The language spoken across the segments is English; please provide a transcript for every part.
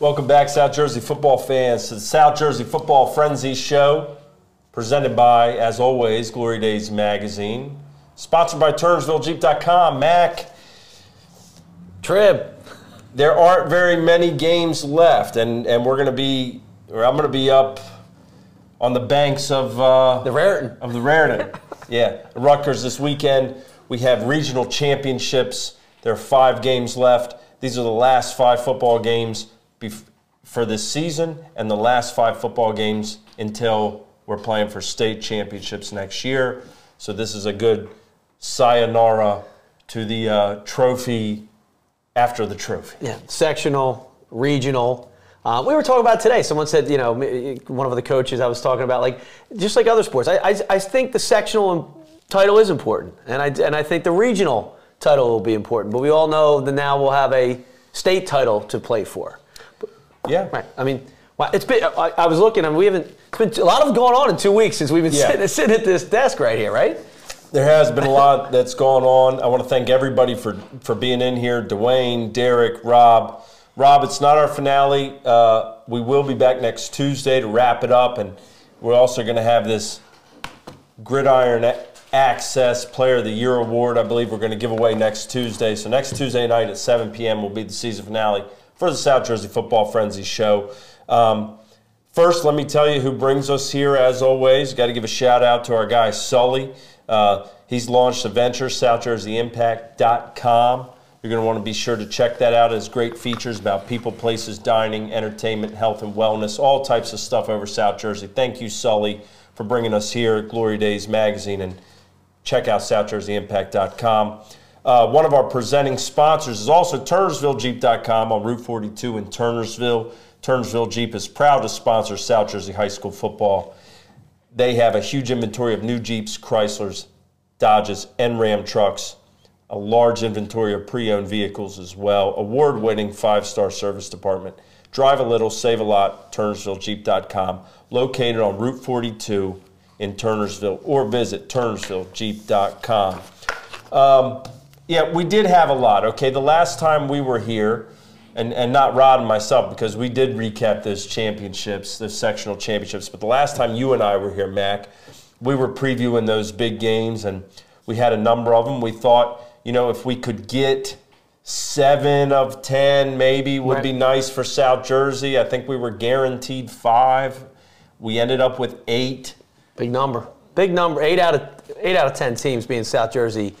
Welcome back, South Jersey football fans, to the South Jersey Football Frenzy Show, presented by, as always, Glory Days Magazine. Sponsored by TurnersvilleJeep.com. Mac, Trib. there aren't very many games left, and, and we're going to be, or I'm going to be up on the banks of uh, The Raritan. of the Raritan. yeah, Rutgers this weekend. We have regional championships. There are five games left. These are the last five football games for this season, and the last five football games until we're playing for state championships next year. So this is a good sayonara to the uh, trophy after the trophy. Yeah. Sectional, regional. Uh, we were talking about today. Someone said, you know, one of the coaches I was talking about, like just like other sports. I, I, I think the sectional title is important, and I and I think the regional title will be important. But we all know that now we'll have a state title to play for. Yeah. Right. I mean, well, it's been. I, I was looking, I and we haven't. It's been a lot of going on in two weeks since we've been Yeah. sitting, sitting at this desk right here, right? There has been a lot that's gone on. I want to thank everybody for, for being in here. Dwayne, Derek, Rob. Rob, it's not our finale. Uh, we will be back next Tuesday to wrap it up, and we're also going to have this Gridiron Access Player of the Year award. I believe we're going to give away next Tuesday. So next Tuesday night at 7 p.m. will be the season finale for the South Jersey Football Frenzy show. Um, First, let me tell you who brings us here, as always. Got to give a shout out to our guy, Sully. Uh, he's launched a venture, SouthJerseyImpact.com. You're going to want to be sure to check that out. It has great features about people, places, dining, entertainment, health, and wellness, all types of stuff over South Jersey. Thank you, Sully, for bringing us here at Glory Days Magazine. And check out SouthJerseyImpact.com. Uh, one of our presenting sponsors is also TurnersvilleJeep.com on Route 42 in Turnersville. Turnersville Jeep is proud to sponsor South Jersey High School football. They have a huge inventory of new Jeeps, Chryslers, Dodges, and Ram trucks, a large inventory of pre owned vehicles as well, award winning five star service department. Drive a little, save a lot, TurnersvilleJeep.com, located on Route 42 in Turnersville, or visit TurnersvilleJeep.com. Um, yeah, we did have a lot. Okay, the last time we were here, and, and not Rod and myself, because we did recap those championships, those sectional championships. But the last time you and I were here, Mac, we were previewing those big games, and we had a number of them. We thought, you know, if we could get seven of ten, maybe would Right. be nice for South Jersey. I think we were guaranteed five. We ended up with eight. Big number. Big number. Eight out of eight out of ten teams being South Jersey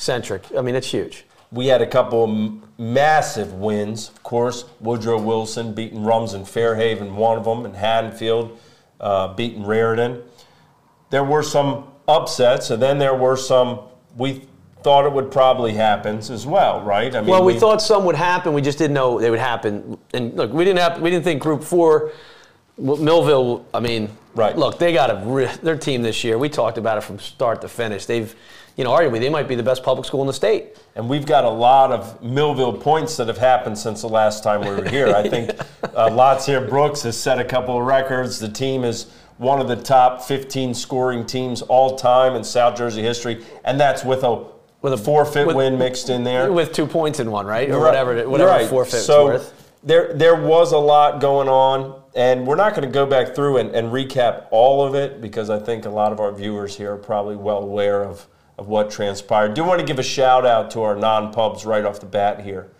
centric. I mean, it's huge. We had a couple of m- massive wins, of course. Woodrow Wilson beating Rumson Fairhaven, one of them, and Haddonfield uh, beating Raritan. There were some upsets, and then there were some we thought it would probably happen as well, right? I mean, Well, we, thought some would happen. We just didn't know they would happen. And look, we didn't have. We didn't think Group Four, Millville. I mean, Right. Look, they got a their team this year. We talked about it from start to finish. They've, you know, arguably they might be the best public school in the state. And we've got a lot of Millville points that have happened since the last time we were here. I think uh, Lotzeir Brooks has set a couple of records. The team is one of the top 15 scoring teams all time in South Jersey history, and that's with a With a- forfeit with- win mixed in there. With two points in one, right, or Right. whatever, whatever Right. forfeit's so worth. There, there was a lot going on, and we're not going to go back through and, and recap all of it because I think a lot of our viewers here are probably well aware of, of what transpired. Do want to give a shout out to our non pubs right off the bat here.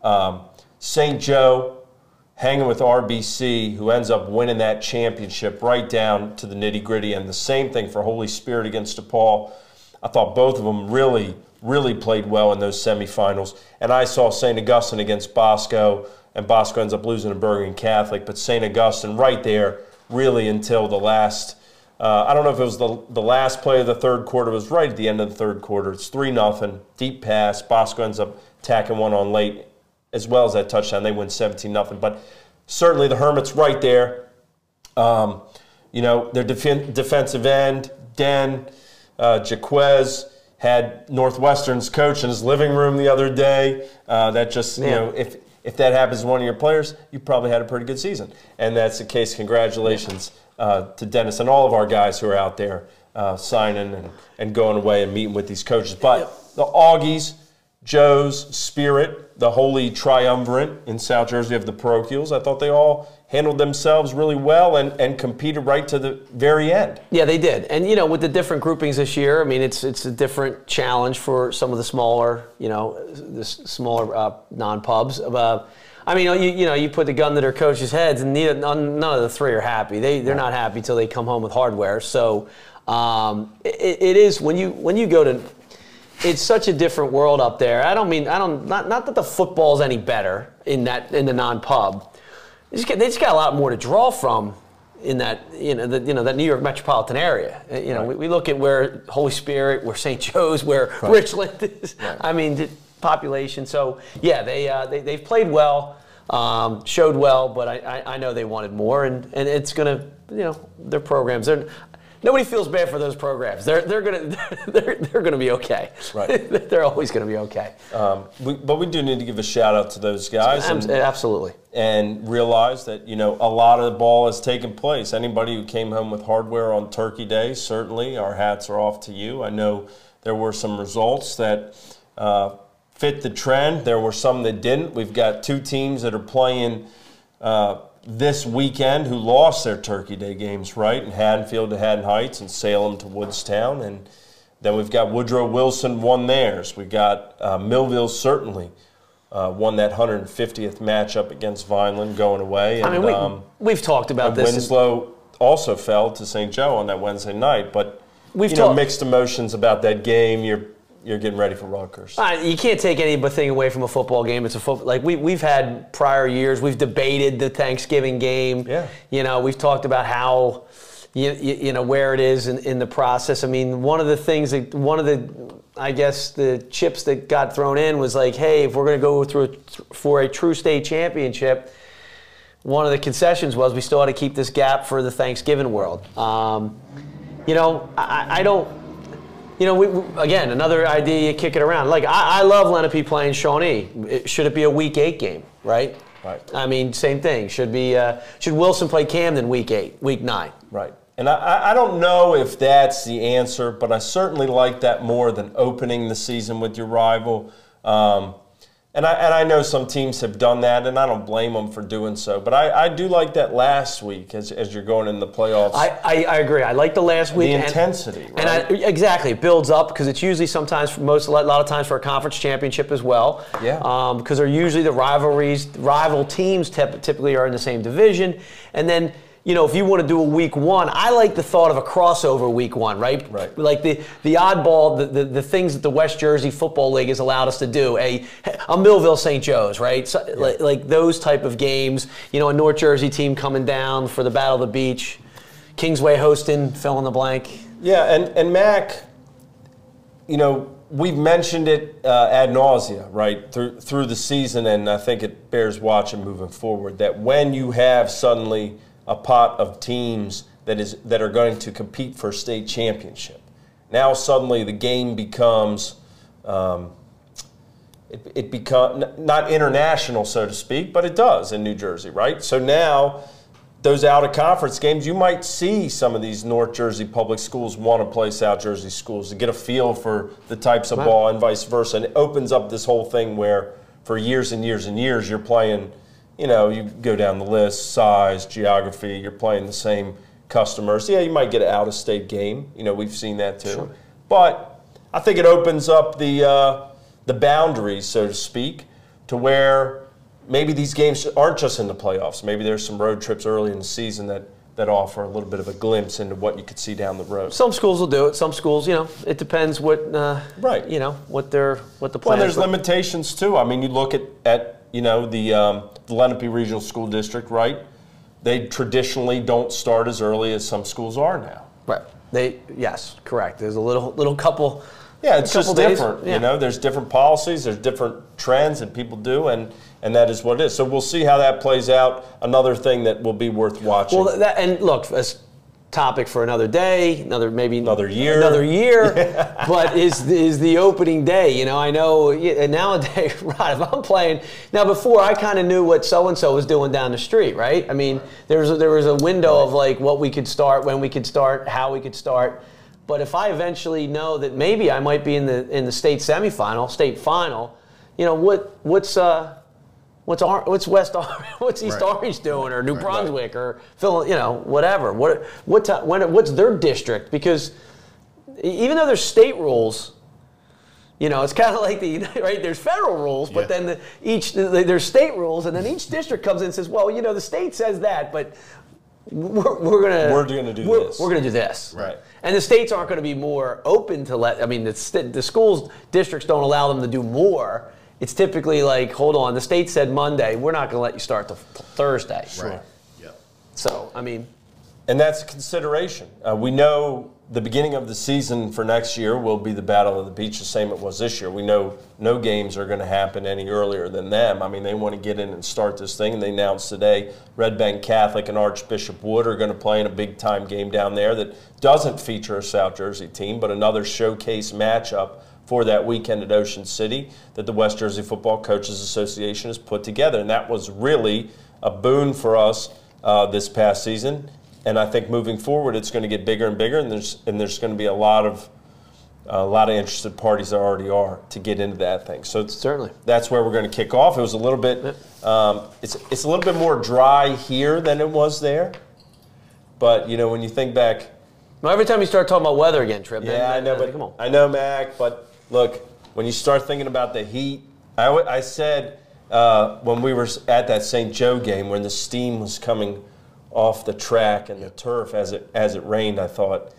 Um, St. Joe hanging with RBC, who ends up winning that championship right down to the nitty gritty, and the same thing for Holy Spirit against DePaul. I thought both of them really, really played well in those semifinals. And I saw St. Augustine against Bosco, and Bosco ends up losing to Bergen Catholic. But St. Augustine right there, really until the last. Uh, I don't know if it was the, the last play of the third quarter. It was right at the end of the third quarter. It's 3 nothing, deep pass. Bosco ends up tacking one on late, as well as that touchdown. They win 17 nothing. But certainly the Hermits right there. Um, you know, their defen defensive end, Den, uh, Jaquez, had Northwestern's coach in his living room the other day. Uh, that just, you know, if, if that happens to one of your players, you probably had a pretty good season. And that's the case. Congratulations uh, to Dennis and all of our guys who are out there uh, signing and, and going away and meeting with these coaches. But the Augies, Joe's, Spirit, the holy triumvirate in South Jersey of the parochials. I thought they all handled themselves really well and, and competed right to the very end. Yeah, they did. And you know, with the different groupings this year, I mean, it's it's a different challenge for some of the smaller, you know, the smaller uh, non-pubs. Uh, I mean, you, you know, you put the gun to their coaches' heads, and neither, none, none of the three are happy. They they're not happy until they come home with hardware. So um, it, it is when you when you go to it's such a different world up there. I don't mean I don't not not that the football's any better in that in the non-pub. They just, get, they just got a lot more to draw from in that you know the, you know that New York metropolitan area. You know, right. we, we, look at where Holy Spirit, where St. Joe's, where right. Richland is. Right. I mean, population. So yeah, they uh, they they've played well, um, showed well, but I, I, I know they wanted more, and and it's gonna you know their programs. They're, nobody feels bad for those programs. They're they're gonna they're, they're gonna be okay. Right. they're always gonna be okay. Um, we, but we do need to give a shout out to those guys. And, absolutely. And realize that you know a lot of the ball has taken place. Anybody who came home with hardware on Turkey Day, certainly our hats are off to you. I know there were some results that. Uh, fit the trend. There were some that didn't. We've got two teams that are playing uh, this weekend who lost their Turkey Day games, right? And Haddonfield to Haddon Heights and Salem to Woodstown. And then we've got Woodrow Wilson won theirs. We've got uh, Millville certainly uh, won that 150th matchup against Vineland going away. And, I mean, we, um, we've talked about this. Winslow also fell to St. Joe on that Wednesday night, but we've you know, mixed emotions about that game. You're you're getting ready for Rutgers. Uh, you can't take anything away from a football game. It's a football. Like we we've had prior years. We've debated the Thanksgiving game. Yeah. You know, we've talked about how. You, you, you know where it is in, in the process. I mean, one of the things that one of the I guess the chips that got thrown in was like, hey, if we're going to go through for a true state championship, one of the concessions was we still had to keep this gap for the Thanksgiving world. Um, you know, I, I don't you know, we, again, another idea you kick it around. Like, I, I love Lenape playing Shawnee. It, should it be a week eight game, right? Right. I mean, same thing. Should be uh, should Wilson play Camden week eight, week nine? Right. And I, I don't know if that's the answer, but I certainly like that more than opening the season with your rival. Um, and I, and I know some teams have done that, and I don't blame them for doing so. But I, I do like that last week as, as you're going in the playoffs. I, I, I agree. I like the last week. The intensity, and, right? And I, exactly, it builds up because it's usually sometimes most a lot of times for a conference championship as well. Yeah. Because um, they're usually the rivalries, rival teams typically are in the same division, and then you know, if you want to do a week one, I like the thought of a crossover week one, right? Right. Like the, the oddball, the, the, the things that the West Jersey Football League has allowed us to do. A, a Millville St. Joe's, right? So, yeah. like, like those type of games. You know, a North Jersey team coming down for the Battle of the Beach. Kingsway hosting, fill in the blank. Yeah, and, and Mac, you know, we've mentioned it uh, ad nausea, right, through, through the season, and I think it bears watching moving forward that when you have suddenly – a pot of teams that is that are going to compete for a state championship. Now suddenly the game becomes um, it, it become not international so to speak, but it does in New Jersey, right? So now those out of conference games, you might see some of these North Jersey public schools want to play South Jersey schools to get a feel for the types of ball and vice versa. And it opens up this whole thing where for years and years and years you're playing you know, you go down the list, size, geography, you're playing the same customers. Yeah, you might get an out of state game. You know, we've seen that too. Sure. But I think it opens up the, uh, the boundaries, so to speak, to where maybe these games aren't just in the playoffs. Maybe there's some road trips early in the season that, that offer a little bit of a glimpse into what you could see down the road. Some schools will do it. Some schools, you know, it depends what uh, right. You know what their what the plan. Well, there's limitations too. I mean, you look at at you know the um, the Lenape Regional School District, right? They traditionally don't start as early as some schools are now. Right. They yes, correct. There's a little little couple. Yeah, it's just different. Yeah. You know, there's different policies, there's different trends that people do, and and that is what it is. So we'll see how that plays out. Another thing that will be worth watching. Well, that, and look, as topic for another day, another maybe another year, another year. but is is the opening day? You know, I know and nowadays, right? If I'm playing now, before I kind of knew what so and so was doing down the street, right? I mean, there was a, there was a window right. of like what we could start, when we could start, how we could start. But if I eventually know that maybe I might be in the in the state semifinal, state final, you know what what's uh what's Ar- what's West Orange, what's East Right. Orange doing or New Right. Brunswick or Phil, you know whatever. What what ti- when what's their district? Because even though there's state rules, you know, it's kind of like the right. There's federal rules, but Yeah. then the, each the, there's state rules, and then each district comes in and says, "Well, you know, the state says that, but we're, we're gonna We're gonna do we're, this." We're gonna do this, Right. And the states aren't going to be more open to let. I mean, the, st- the schools districts don't allow them to do more. It's typically like, hold on, the state said Monday, we're not going to let you start till Thursday. Right. Yep. So, I mean, And that's a consideration. Uh, we know the beginning of the season for next year will be the Battle of the Beach, the same it was this year. We know no games are going to happen any earlier than them. I mean, they want to get in and start this thing, and they announced today Red Bank Catholic and Archbishop Wood are going to play in a big time game down there that doesn't feature a South Jersey team, but another showcase matchup for that weekend at Ocean City that the West Jersey Football Coaches Association has put together. And that was really a boon for us uh, this past season. And I think moving forward, it's going to get bigger and bigger, and there's and there's going to be a lot of a lot of interested parties that already are to get into that thing. So it's- Certainly. that's where we're going to kick off. It was a little bit, um, it's it's a little bit more dry here than it was there. But you know, when you think back, well, every time you start talking about weather again, Trib. yeah, I know, but come on. I know, Mac. But look, when you start thinking about the heat, I, w- I said uh, when we were at that St. Joe game when the steam was coming off the track and the turf as it as it rained, I thought,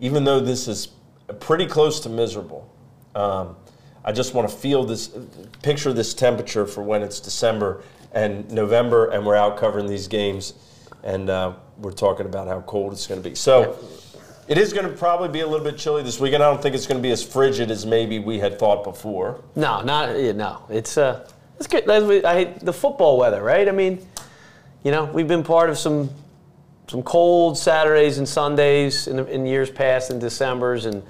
even though this is pretty close to miserable, um, I just want to feel this, picture this temperature for when it's December and November, and we're out covering these games, and uh, we're talking about how cold it's going to be. So. It is going to probably be a little bit chilly this weekend. I don't think it's going to be as frigid as maybe we had thought before. No, not yeah, no. It's uh, it's good. I hate the football weather, right? I mean, you know, we've been part of some some cold Saturdays and Sundays in, in years past in December's, and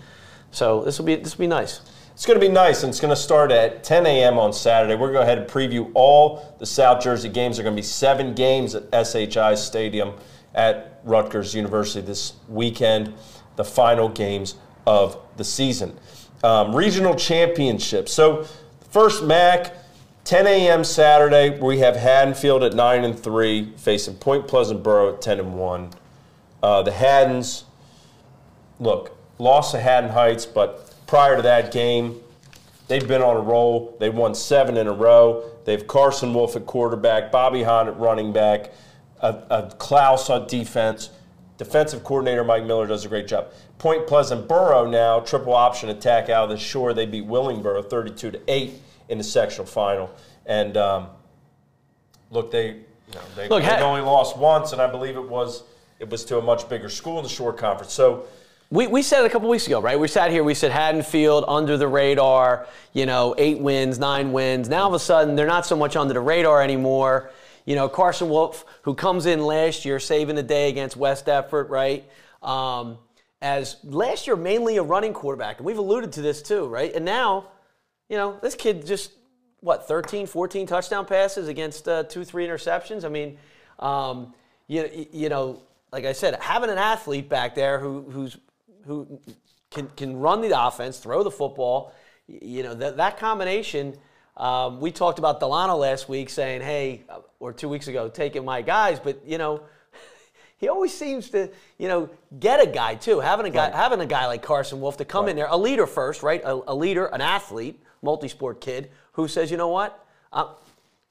so this will be this will be nice. It's going to be nice, and it's going to start at 10 a.m. on Saturday. We're going to go ahead and preview all the South Jersey games. There are going to be seven games at SHI Stadium at Rutgers University this weekend, the final games of the season. Um, regional championships. So, first MAC, 10 a.m. Saturday, we have Haddonfield at 9 and 3, facing Point Pleasant Borough at 10 and 1. Uh, the Haddons, look, lost to Haddon Heights, but prior to that game, they've been on a roll. They've won seven in a row. They've Carson Wolf at quarterback, Bobby Hahn at running back, a, a Klaus on defense. Defensive coordinator Mike Miller does a great job. Point Pleasant Borough now triple option attack out of the shore. They beat Willingboro 32 to eight in the sectional final. And um, look, they you know, they Look, only lost once, and I believe it was it was to a much bigger school in the Shore Conference. So. We, we said it a couple weeks ago, right? We sat here, we said Haddonfield under the radar, you know, eight wins, nine wins. Now all of a sudden, they're not so much under the radar anymore. You know, Carson Wolf, who comes in last year, saving the day against West Deptford, right? Um, as last year, mainly a running quarterback. And we've alluded to this too, right? And now, you know, this kid just, what, 13, 14 touchdown passes against uh, two, three interceptions? I mean, um, you, you know, like I said, having an athlete back there who, who's who can, can run the offense, throw the football. You know, that, that combination, um, we talked about Delano last week saying, hey, or two weeks ago, taking my guys, but, you know, he always seems to, you know, get a guy too. Having a guy, having a guy like Carson Wolf to come in there, a leader first, right? A, a leader, an athlete, multi-sport kid who says, you know what, uh,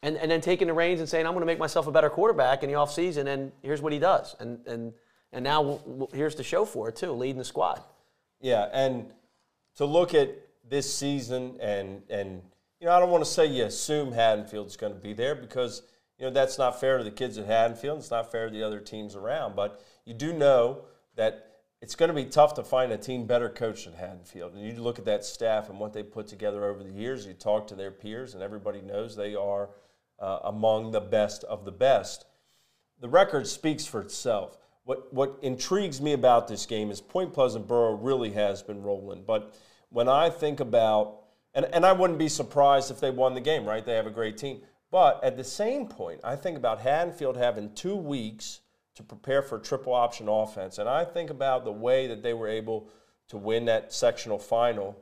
and and then taking the reins and saying, I'm going to make myself a better quarterback in the offseason, and here's what he does, and and and now w- w- here's the show for it too, leading the squad. Yeah, and to look at this season and and you know, I don't want to say you assume Haddonfield's going to be there because you know that's not fair to the kids at Haddonfield. It's not fair to the other teams around. But you do know that it's going to be tough to find a team better coached than Haddonfield. And you look at that staff and what they put together over the years. You talk to their peers, and everybody knows they are uh, among the best of the best the record speaks for itself. What what intrigues me about this game is Point Pleasant Borough really has been rolling. But when I think about and, and I wouldn't be surprised if they won the game, right? They have a great team. But at the same point, I think about Haddonfield having two weeks to prepare for a triple option offense. And I think about the way that they were able to win that sectional final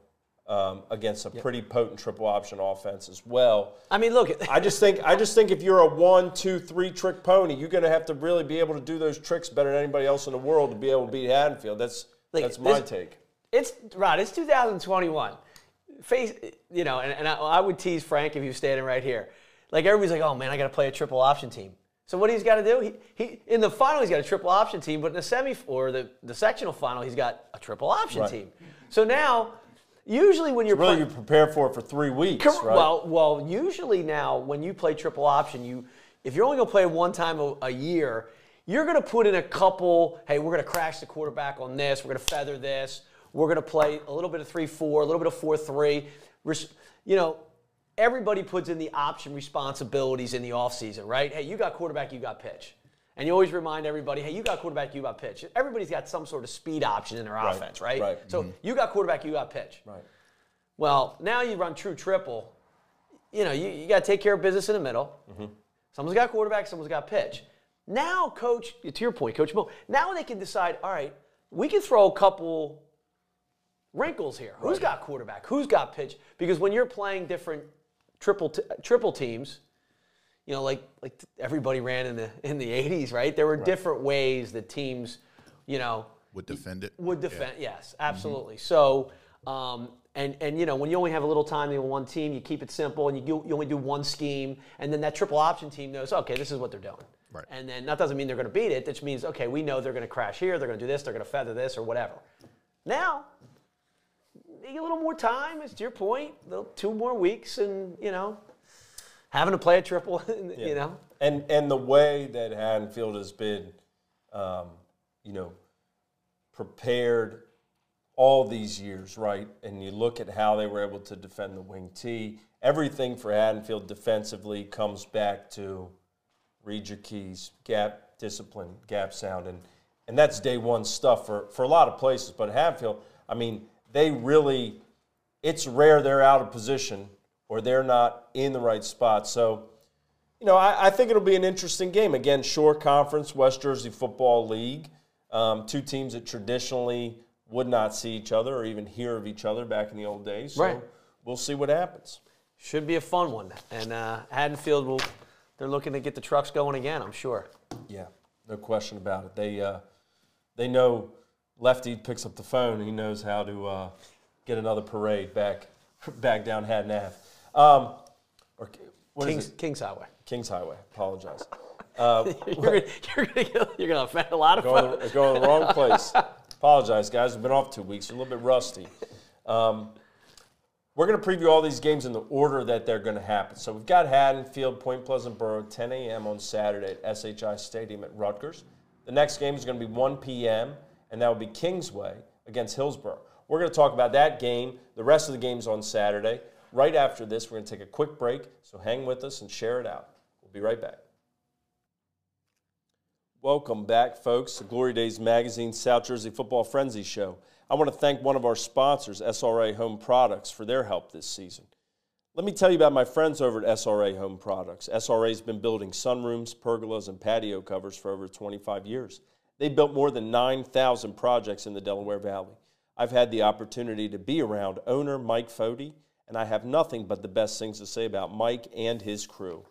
um, against a pretty potent triple option offense as well. I mean, look. I just think I just think if you're a one, two, three trick pony, you're going to have to really be able to do those tricks better than anybody else in the world to be able to beat Haddonfield. That's Like, that's my take. It's Rod. It's 2021. Face, you know, and, and I, I would tease Frank if he was standing right here. Like everybody's like, "Oh man, I got to play a triple option team." So what he's got to do? He, he in the final he's got a triple option team, but in the semi or the, the sectional final he's got a triple option Right. team. So now, usually when you're Really, playing, you prepare for it for three weeks, Cor- right? Well, well, usually now when you play triple option, you if you're only going to play one time a, a year, you're going to put in a couple. Hey, we're going to crash the quarterback on this. We're going to feather this. We're going to play a little bit of three four, a little bit of four three. Res- You know, everybody puts in the option responsibilities in the offseason, right? Hey, you got quarterback, you got pitch. And you always remind everybody, hey, you got quarterback, you got pitch. Everybody's got some sort of speed option in their Right, offense, right? right. So mm-hmm. you got quarterback, you got pitch. right. Well, now you run true triple. You know, you, you got to take care of business in the middle. Mm-hmm. Someone's got quarterback, someone's got pitch. Now, coach, to your point, Coach Mo, now they can decide, all right, we can throw a couple wrinkles here. Who's got quarterback? Who's got pitch? Because when you're playing different triple t- triple teams, you know, like like everybody ran in the in the 80s, right? There were different ways that teams, you know, Would defend it. would defend. Yes, absolutely. So, um, and and you know, when you only have a little time in one team, you keep it simple, and you you only do one scheme, and then that triple option team knows, okay, this is what they're doing. Right. And then that doesn't mean they're going to beat it. That just means, okay, we know they're going to crash here, they're going to do this, they're going to feather this, or whatever. Now, a little more time. It's to your point, little- two more weeks, and you know, having to play a triple, you know. And and the way that Haddonfield has been, um, you know, prepared all these years, right? And you look at how they were able to defend the wing T. Everything for Haddonfield defensively comes back to read your keys, gap discipline, gap sound, and and that's day one stuff for for a lot of places. But Haddonfield, I mean, they really, it's rare they're out of position or they're not in the right spot. So you know, I, I think it'll be an interesting game. Again, Shore Conference, West Jersey Football League, um, two teams that traditionally would not see each other or even hear of each other back in the old days. So Right. we'll see what happens. Should be a fun one, and uh, Haddonfield will. They're looking to get the trucks going again, I'm sure. Yeah, no question about it. They uh, they know Lefty picks up the phone. and He knows how to uh, get another parade back back down Haddon Ave. Um, or what is Kings, it? Kings Highway. Kings Highway. Apologize. you're, gonna, you're, gonna you're gonna offend a lot of going, folks. going the wrong place. Apologize, guys. We've been off two weeks. We're a little bit rusty. Um, we're going to preview all these games in the order that they're going to happen. So we've got Haddonfield, Point Pleasant Borough, 10 a.m. on Saturday at SHI Stadium at Rutgers. The next game is going to be 1 p.m., and that will be Kingsway against Hillsborough. We're going to talk about that game, the rest of the games on Saturday. Right after this, we're going to take a quick break, so hang with us and share it out. We'll be right back. Welcome back, folks, to Glory Days Magazine South Jersey Football Frenzy Show. I want to thank one of our sponsors, SRA Home Products, for their help this season. Let me tell you about my friends over at SRA Home Products. SRA has been building sunrooms, pergolas, and patio covers for over 25 years. They built more than 9,000 projects in the Delaware Valley. I've had the opportunity to be around owner Mike Fody, and I have nothing but the best things to say about Mike and his crew.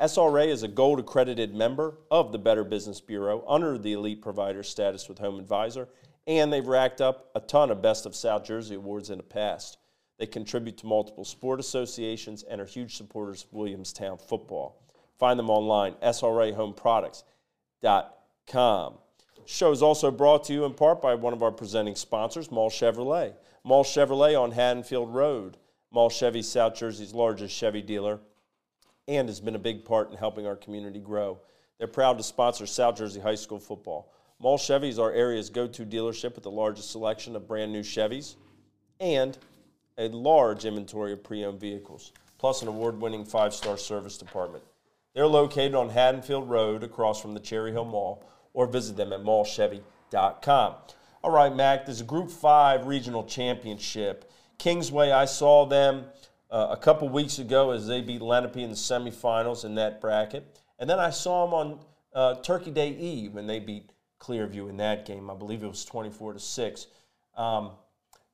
SRA is a gold accredited member of the Better Business Bureau under the elite provider status with Home Advisor, and they've racked up a ton of Best of South Jersey awards in the past. They contribute to multiple sport associations and are huge supporters of Williamstown football. Find them online, srahomeproducts.com. Show is also brought to you in part by one of our presenting sponsors, Mall Chevrolet. Mall Chevrolet on Haddonfield Road. Mall Chevy, South Jersey's largest Chevy dealer and has been a big part in helping our community grow. They're proud to sponsor South Jersey High School football. Mall Chevy is our area's go to dealership with the largest selection of brand new Chevys and a large inventory of pre owned vehicles, plus an award winning five star service department. They're located on Haddonfield Road across from the Cherry Hill Mall, or visit them at mallchevy.com. All right, Mac, there's a Group 5 regional championship. Kingsway, I saw them uh, a couple weeks ago as they beat Lenape in the semifinals in that bracket. And then I saw them on uh, Turkey Day Eve when they beat Clearview in that game. I believe it was 24 to 6. Um,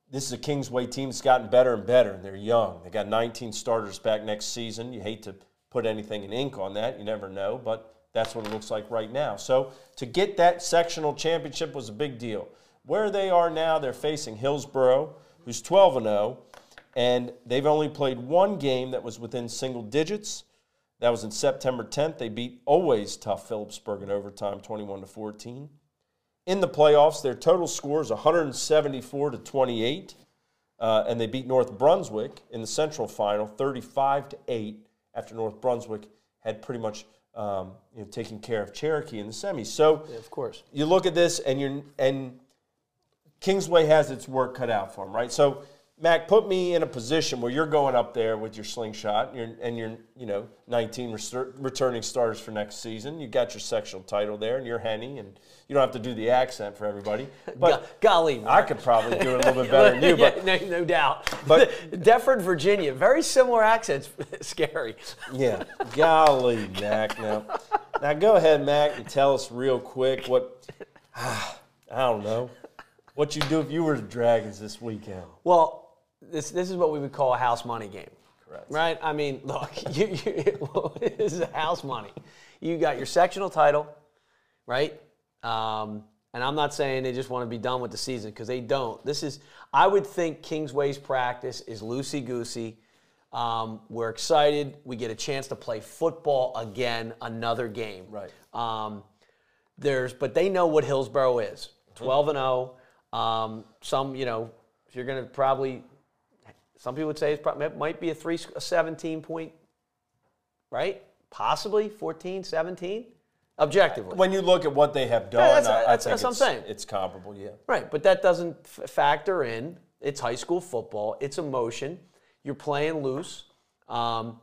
this is a Kingsway team that's gotten better and better, and they're young. They got 19 starters back next season. You hate to put anything in ink on that, you never know, but that's what it looks like right now. So to get that sectional championship was a big deal. Where they are now, they're facing Hillsborough, who's 12 and 0, and they've only played one game that was within single digits. That was in September 10th. They beat always tough Phillipsburg in overtime, 21 to 14. In the playoffs, their total score is 174 to 28, uh, and they beat North Brunswick in the Central Final, 35 to 8, after North Brunswick had pretty much um, you know, taken care of Cherokee in the semis. So, Yeah, of course. you look at this, and you and Kingsway has its work cut out for them, right? So, Mac, put me in a position where you're going up there with your slingshot, and you're, and you're you know 19 reser- returning starters for next season. You got your sectional title there, and you're Henny, and you don't have to do the accent for everybody. But Go- golly, I could probably do it a little bit better than you. But yeah, no, no doubt. but- Deptford, Virginia, very similar accents. Scary. yeah, golly, Mac. Now, now go ahead, Mac, and tell us real quick what I don't know what you do if you were the Dragons this weekend. Well, this this is what we would call a house money game. Correct. Right? I mean, look, you, you, this is house money. You got your sectional title, right? Um, and I'm not saying they just want to be done with the season because they don't. This is, I would think Kingsway's practice is loosey goosey. Um, we're excited. We get a chance to play football again, another game. Right. Um, there's, but they know what Hillsborough is. 12 and 0. Um, some, you know, you're going to probably, some people would say it's probably, it might be a three, a 17 point, right? Possibly 14, 17, objectively. When you look at what they have done, that's- I, I that's- think that's what I'm it's, saying. it's comparable. Yeah. Right, but that doesn't f- factor in. It's high school football. It's emotion. You're playing loose. Um,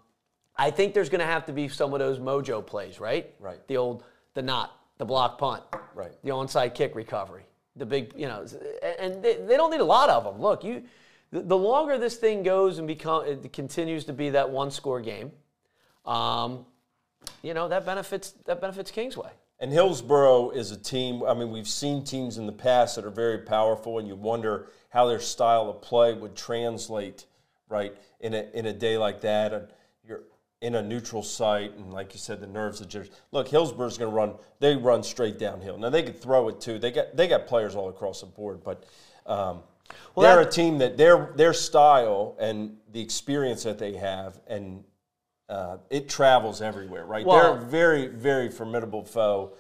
I think there's going to have to be some of those mojo plays, right? Right. The old, the knot, the block punt, Right. the onside kick recovery, the big, you know, and they, they don't need a lot of them. Look, you, the, the longer this thing goes and become, it continues to be that one score game, um, you know, that benefits that benefits Kingsway. And Hillsborough is a team. I mean, we've seen teams in the past that are very powerful, and you wonder how their style of play would translate, right, in a in a day like that. And you're in a neutral site, and like you said, the nerves of jitters. Look, Hillsborough's going to run. They run straight downhill. Now they could throw it too. They got they got players all across the board, but. Um, they're that- a team that their their style and the experience that they have and uh, it travels everywhere, right? Well- they're a very, very formidable foe.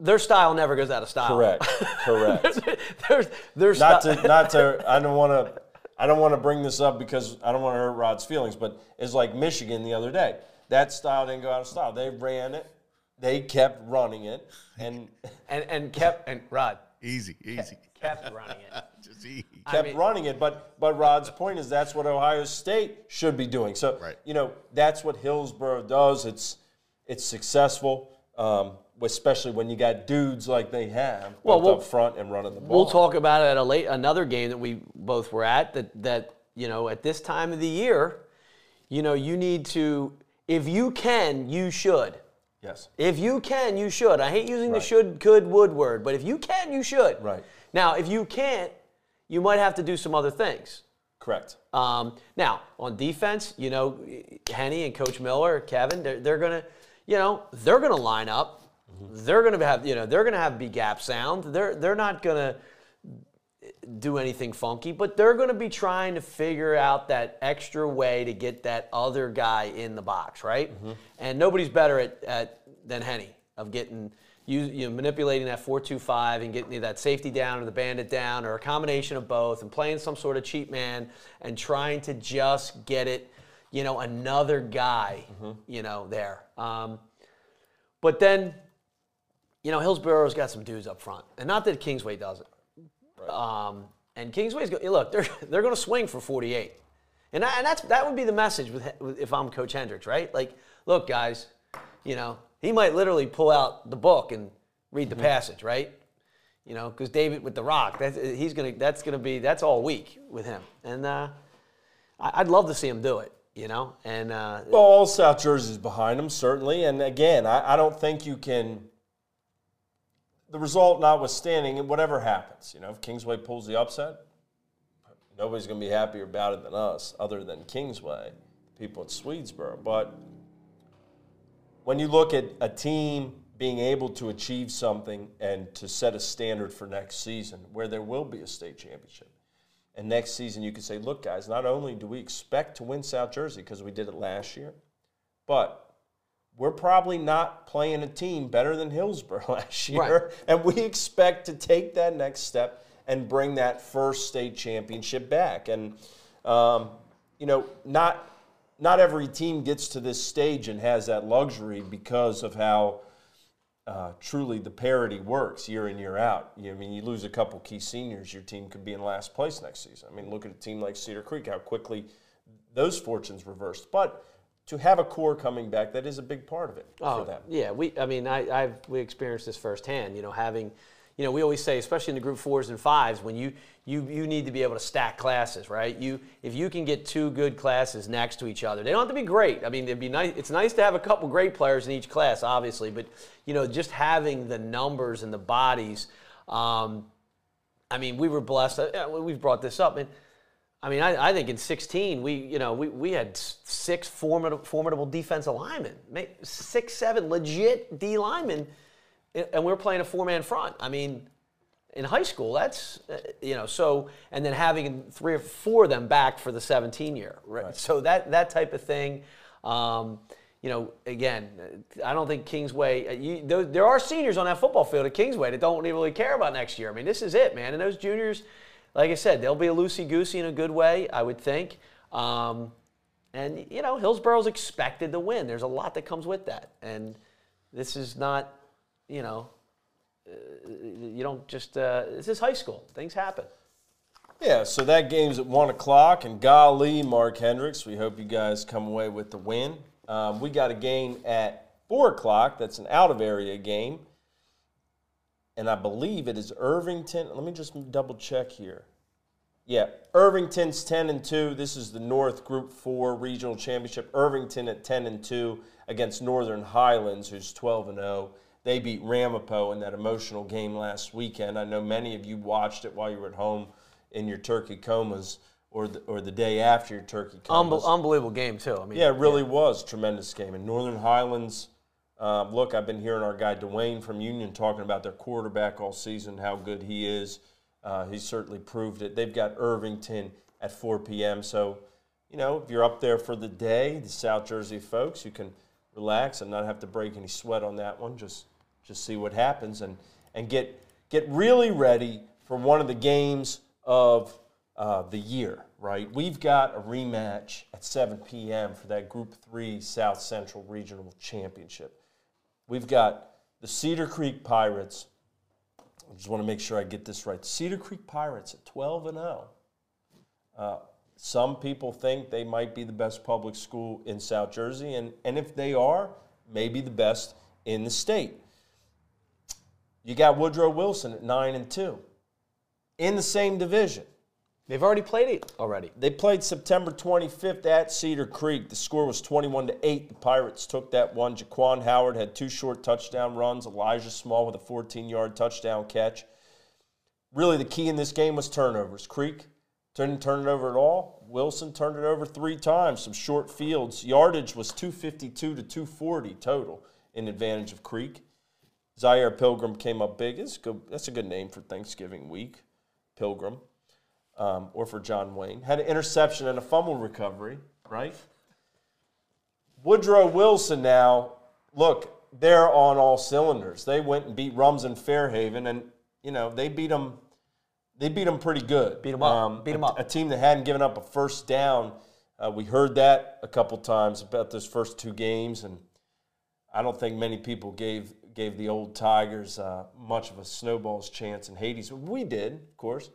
Their style never goes out of style. Correct. Correct. there's, there's not to, not to. I don't want to. I don't want to bring this up because I don't want to hurt Rod's feelings. But it's like Michigan the other day. That style didn't go out of style. They ran it. They kept running it, and and and kept and Rod Easy, easy. kept running it. Just easy. kept mean- running it. But but Rod's point is that's what Ohio State should be doing. So Right. you know that's what Hillsborough does. It's it's successful, um, especially when you got dudes like they have Well, we'll- up front and running the ball. We'll talk about it at a late another game that we both were at. That that you know at this time of the year, you know you need to if you can you should. Yes. If you can, you should. I hate using the should, could, would word, but if you can, you should. Right. Now, if you can't, you might have to do some other things. Correct. Um, now, on defense, you know, Henny and Coach Miller, Kevin, they're, they're going to, you know, they're to line up. They're going to have, you know, they're to have B gap sound. They're, they're not going to do anything funky, but they're going to be trying to figure out that extra way to get that other guy in the box, right? And nobody's better at, at than Henny of getting you, you know, manipulating that four-two-five and getting that safety down or the bandit down or a combination of both and playing some sort of cheat man and trying to just get it, you know, another guy, you know, there. Um, but then, you know, Hillsborough's got some dudes up front, and not that Kingsway doesn't. Um, and Kingsway's go, look, they're they're going to swing for 48, and, that, and that's that would be the message with, with if I'm Coach Hendricks, right? Like, look, guys, you know, he might literally pull out the book and read the passage, right? You know, because David with the rock, that's he's gonna that's gonna be that's all week with him, and uh, I, I'd love to see him do it, you know, and uh, Well, all South Jersey's behind him certainly. And again, I, I don't think you can, the result notwithstanding, whatever happens, you know, if Kingsway pulls the upset, Nobody's going to be happier about it than us, other than Kingsway, people at Swedesboro. But when you look at a team being able to achieve something and to set a standard for next season where there will be a state championship. And next season, you can say, look, guys, not only do we expect to win South Jersey because we did it last year, but we're probably not playing a team better than Hillsborough last year. Right. And we expect to take that next step and bring that first state championship back. And, um, you know, not, not every team gets to this stage and has that luxury because of how uh, truly the parity works year in year out. You, I mean, you lose a couple key seniors, your team could be in last place next season. I mean, look at a team like Cedar Creek, how quickly those fortunes reversed. But to have a core coming back, that is a big part of it Oh, for them. yeah. We, I mean, I, I've we experienced this firsthand. You know, having, you know, we always say, especially in the group fours and fives, when you you you need to be able to stack classes, right? You if you can get two good classes next to each other, they don't have to be great. I mean, it'd be nice. It's nice to have a couple great players in each class, obviously, but you know, just having the numbers and the bodies. Um, I mean, we were blessed. uh, We've brought this up, and I mean, I, I think in 16 we, you know, we, we had six formidable, formidable defensive linemen, six, seven legit D linemen, and and we were playing a four-man front. I mean, in high school, that's uh, you know, so and then having three or four of them back for the 17 year, right? So that that type of thing. Um, you know, again, I don't think Kingsway. uh, You, there, there are seniors on that football field at Kingsway that don't really care about next year. I mean, this is it, man. And those juniors, like I said, they'll be a loosey goosey in a good way, I would think. Um, and you know, Hillsborough's expected to win. There's a lot that comes with that, and this is not, you know, uh, you don't just. Uh, this is high school. Things happen. Yeah, so that game's at 1 o'clock, and golly, Mark Hendricks, we hope you guys come away with the win. Um, we got a game at 4 o'clock that's an out of area game, and I believe it is Irvington. Let me just double check here. Yeah, Irvington's 10 and 2. This is the North Group 4 Regional Championship. Irvington at 10 and 2 against Northern Highlands, who's 12 and 0. They beat Ramapo in that emotional game last weekend. I know many of you watched it while you were at home in your turkey comas or the, or the day after your turkey comas. Unbel- unbelievable game too. I mean, Yeah, it really was a tremendous game. And Northern Highlands, um, look, I've been hearing our guy Dwayne from Union talking about their quarterback all season, how good he is. Uh, he certainly proved it. They've got Irvington at 4 p.m. So, you know, if you're up there for the day, the South Jersey folks, you can relax and not have to break any sweat on that one. Just, just see what happens and and get get really ready for one of the games of uh, the year, right? We've got a rematch at 7 p.m. for that Group 3 South Central Regional Championship. We've got the Cedar Creek Pirates. I just want to make sure I get this right. Cedar Creek Pirates at 12 and 0. Uh, some people think they might be the best public school in South Jersey, and, and if they are, maybe the best in the state. You got Woodrow Wilson at 9 and 2 in the same division. they've already played it already. They played September 25th at Cedar Creek. The score was 21 to 8. The Pirates took that one. Jaquan Howard had two short touchdown runs. Elijah Small with a 14 yard touchdown catch. Really, the key in this game was turnovers. Creek didn't turn it over at all. Wilson turned it over three times, some short fields. Yardage was 252 to 240 total in advantage of Creek. Zaire Pilgrim came up big. It's good. That's a good name for Thanksgiving week. Pilgrim um, or for John Wayne. Had an interception and a fumble recovery, right? Woodrow Wilson now, look, they're on all cylinders. They went and beat Rumson Fairhaven, and you know they beat them. They beat them pretty good. Beat 'em up. Beat 'em a, up. A team that hadn't given up a first down. Uh, we heard that a couple times about those first two games, and I don't think many people gave gave the old Tigers uh, much of a snowball's chance in Hades. We did, of course.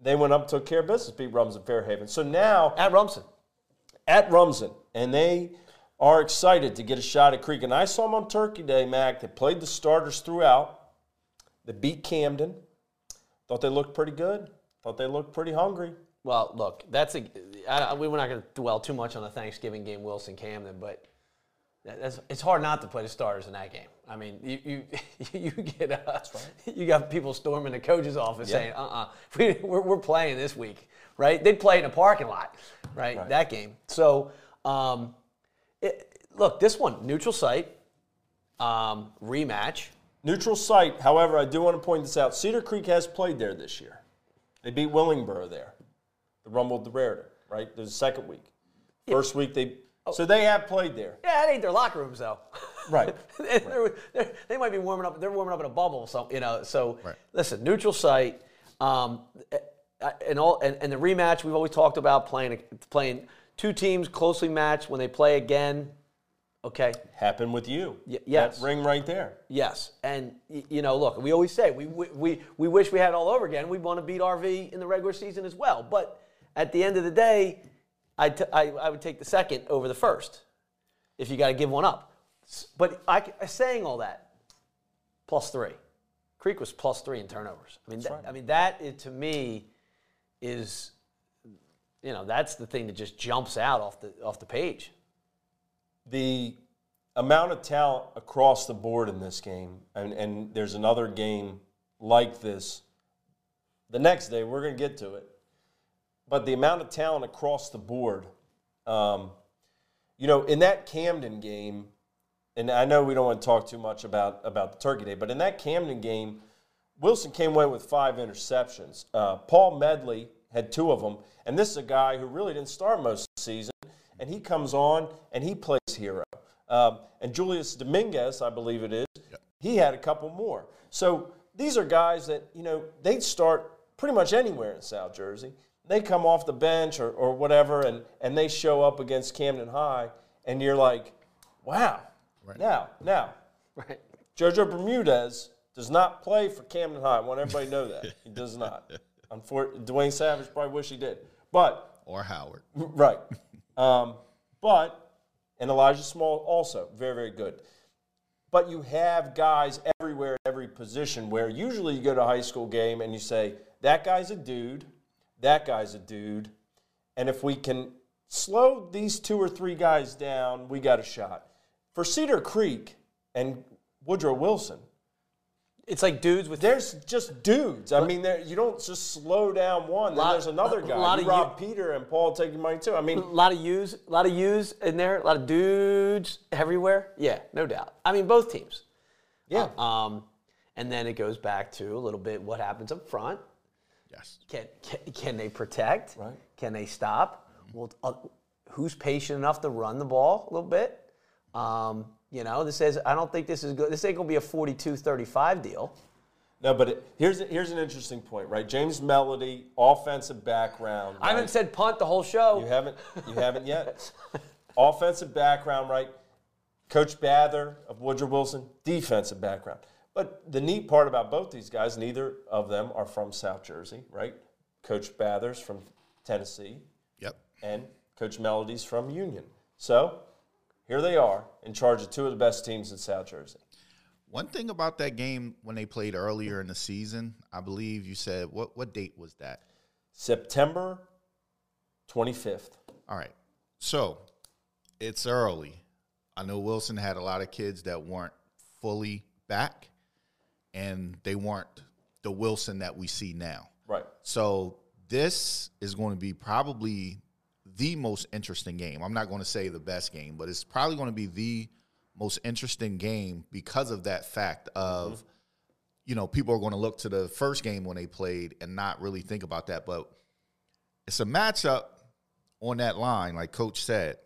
They went up, took care of business, beat Rumson Fairhaven. So now At Rumson. at Rumson, and they are excited to get a shot at Creek. And I saw them on Turkey Day, Mac. They played the starters throughout. They beat Camden. Thought they looked pretty good. Thought they looked pretty hungry. Well, look, that's a. I- we we're not going to dwell too much on the Thanksgiving game, Wilson Camden, but that's, it's hard not to play the starters in that game. I mean, you you, you get uh, you got people storming the coach's office Yeah. saying, "Uh, uh we, we're, we're playing this week, right?" They'd play in a parking lot, right? Right. That game. So, um, it, look, this one neutral site, um, rematch. Neutral site, however, I do want to point this out. Cedar Creek has played there this year. They beat Willingboro there. The Rumble the Raritan, right? There's the second week. First week they so they have played there. Yeah, that ain't their locker rooms though. Right. They're- they're- they might be warming up. They're warming up in a bubble, so you know. So Right. listen, neutral site, um, uh, and all, and, and the rematch. We've always talked about playing playing two teams closely matched when they play again. Okay. Happened with you. Y- yes. That ring right there. Yes, and y- you know, look, we always say we we we, we wish we had it all over again. We want to beat RV in the regular season as well, but at the end of the day, I t- I, I would take the second over the first if you got to give one up. S- But I, c- saying all that, plus three, Creek was plus three in turnovers. I mean, that, right. I mean that is, to me is, you know, that's the thing that just jumps out off the off the page. the amount of talent across the board in this game, and, and there's another game like this the next day, we're going to get to it. But the amount of talent across the board, um, you know, in that Camden game, and I know we don't want to talk too much about, about the Turkey Day, but in that Camden game, Wilson came away with five interceptions. Uh, Paul Medley had two of them, and this is a guy who really didn't start most of the season, and he comes on and he plays hero. Um, and Julius Dominguez, I believe it is, he had a couple more. So these are guys that, you know, they'd start pretty much anywhere in South Jersey. They come off the bench or, or whatever, and, and they show up against Camden High, and you're like, wow. Now, now, Right. Jojo Bermudez does not play for Camden High. I want everybody to know that. He does not. Unfor- Dwayne Savage probably wish he did. But, Or Howard. right. Um, but, and Elijah Small also, very, very good. But you have guys everywhere, at every position, where usually you go to a high school game and you say, that guy's a dude, that guy's a dude. And if we can slow these two or three guys down, we got a shot. For Cedar Creek and Woodrow Wilson, It's like dudes with there's just dudes. I mean, there, you don't just slow down one. Then Lot- there's another guy. a lot you of rob Peter and Paul taking money too. I mean, A lot of U's, a lot of U's in there, a lot of dudes everywhere. Yeah, no doubt. I mean, both teams. yeah. Um, and then it goes back to a little bit what happens up front. Yes. Can can, can they protect? Right. Can they stop? Well, uh, who's patient enough to run the ball a little bit? Um, you know, this is. I don't think this is good. This ain't gonna be a 42-35 deal. No, but it, here's here's an interesting point, right? James Melody, offensive background. I haven't said punt the whole show. You haven't you haven't yet. offensive background, right? Coach Bather of Woodrow Wilson, defensive background. But the neat part about both these guys, neither of them are from South Jersey, right? Coach Bather's from Tennessee, Yep. and Coach Melody's from Union. So here they are in charge of two of the best teams in South Jersey. One thing about that game when they played earlier in the season, I believe you said what what date was that? September 25th. All right. So it's early. I know Wilson had a lot of kids that weren't fully back and they weren't the Wilson that we see now. Right. So this is going to be probably the most interesting game. I'm not going to say the best game, but it's probably going to be the most interesting game because of that fact of mm-hmm. you know, people are going to look to the first game when they played and not really think about that, but it's a matchup on that line like coach said.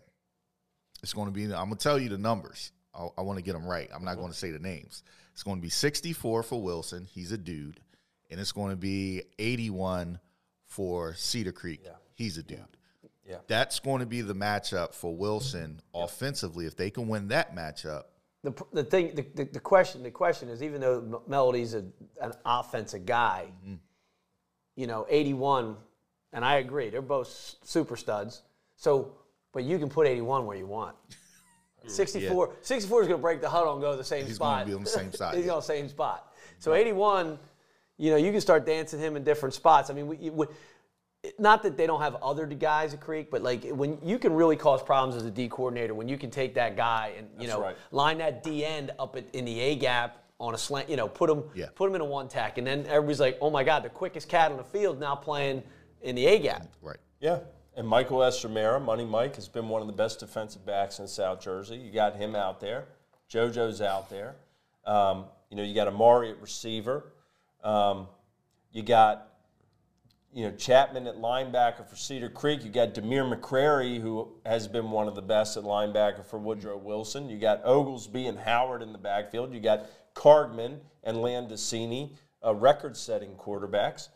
It's going to be I'm going to tell you the numbers. I, I want to get them right. I'm not mm-hmm. going to say the names. It's going to be 64 for Wilson. He's a dude. And it's going to be 81 for Cedar Creek. He's a dude. Yeah. That's going to be the matchup for Wilson offensively. If they can win that matchup, the, the thing, the, the, the question, the question is, even though Melody's a, an offensive guy, mm-hmm. you know, 81, and I agree, they're both super studs. So, but you can put 81 where you want. 64, 64 is going to break the huddle and go to the same spot. He's gonna be on the same side, He's yeah. on the same spot. So 81, you know, you can start dancing him in different spots. I mean, we, we, not that they don't have other guys at Creek, but like when you can really cause problems as a D coordinator when you can take that guy and you That's know right. line that D end up at, in the A gap on a slant, you know, put him Yeah. put him in a one tack, and then everybody's like, oh my God, the quickest cat on the field now playing in the A gap. Right. Yeah. And Michael Estromera, Money Mike, has been one of the best defensive backs in South Jersey. You got him out there. JoJo's out there. Um, you know, you got Amari at receiver. Um, you got, you know, Chapman at linebacker for Cedar Creek. You got Demir McCrary, who has been one of the best at linebacker for Woodrow Wilson. You got Oglesby and Howard in the backfield. You got Cargman and Landicini, uh, record-setting quarterbacks.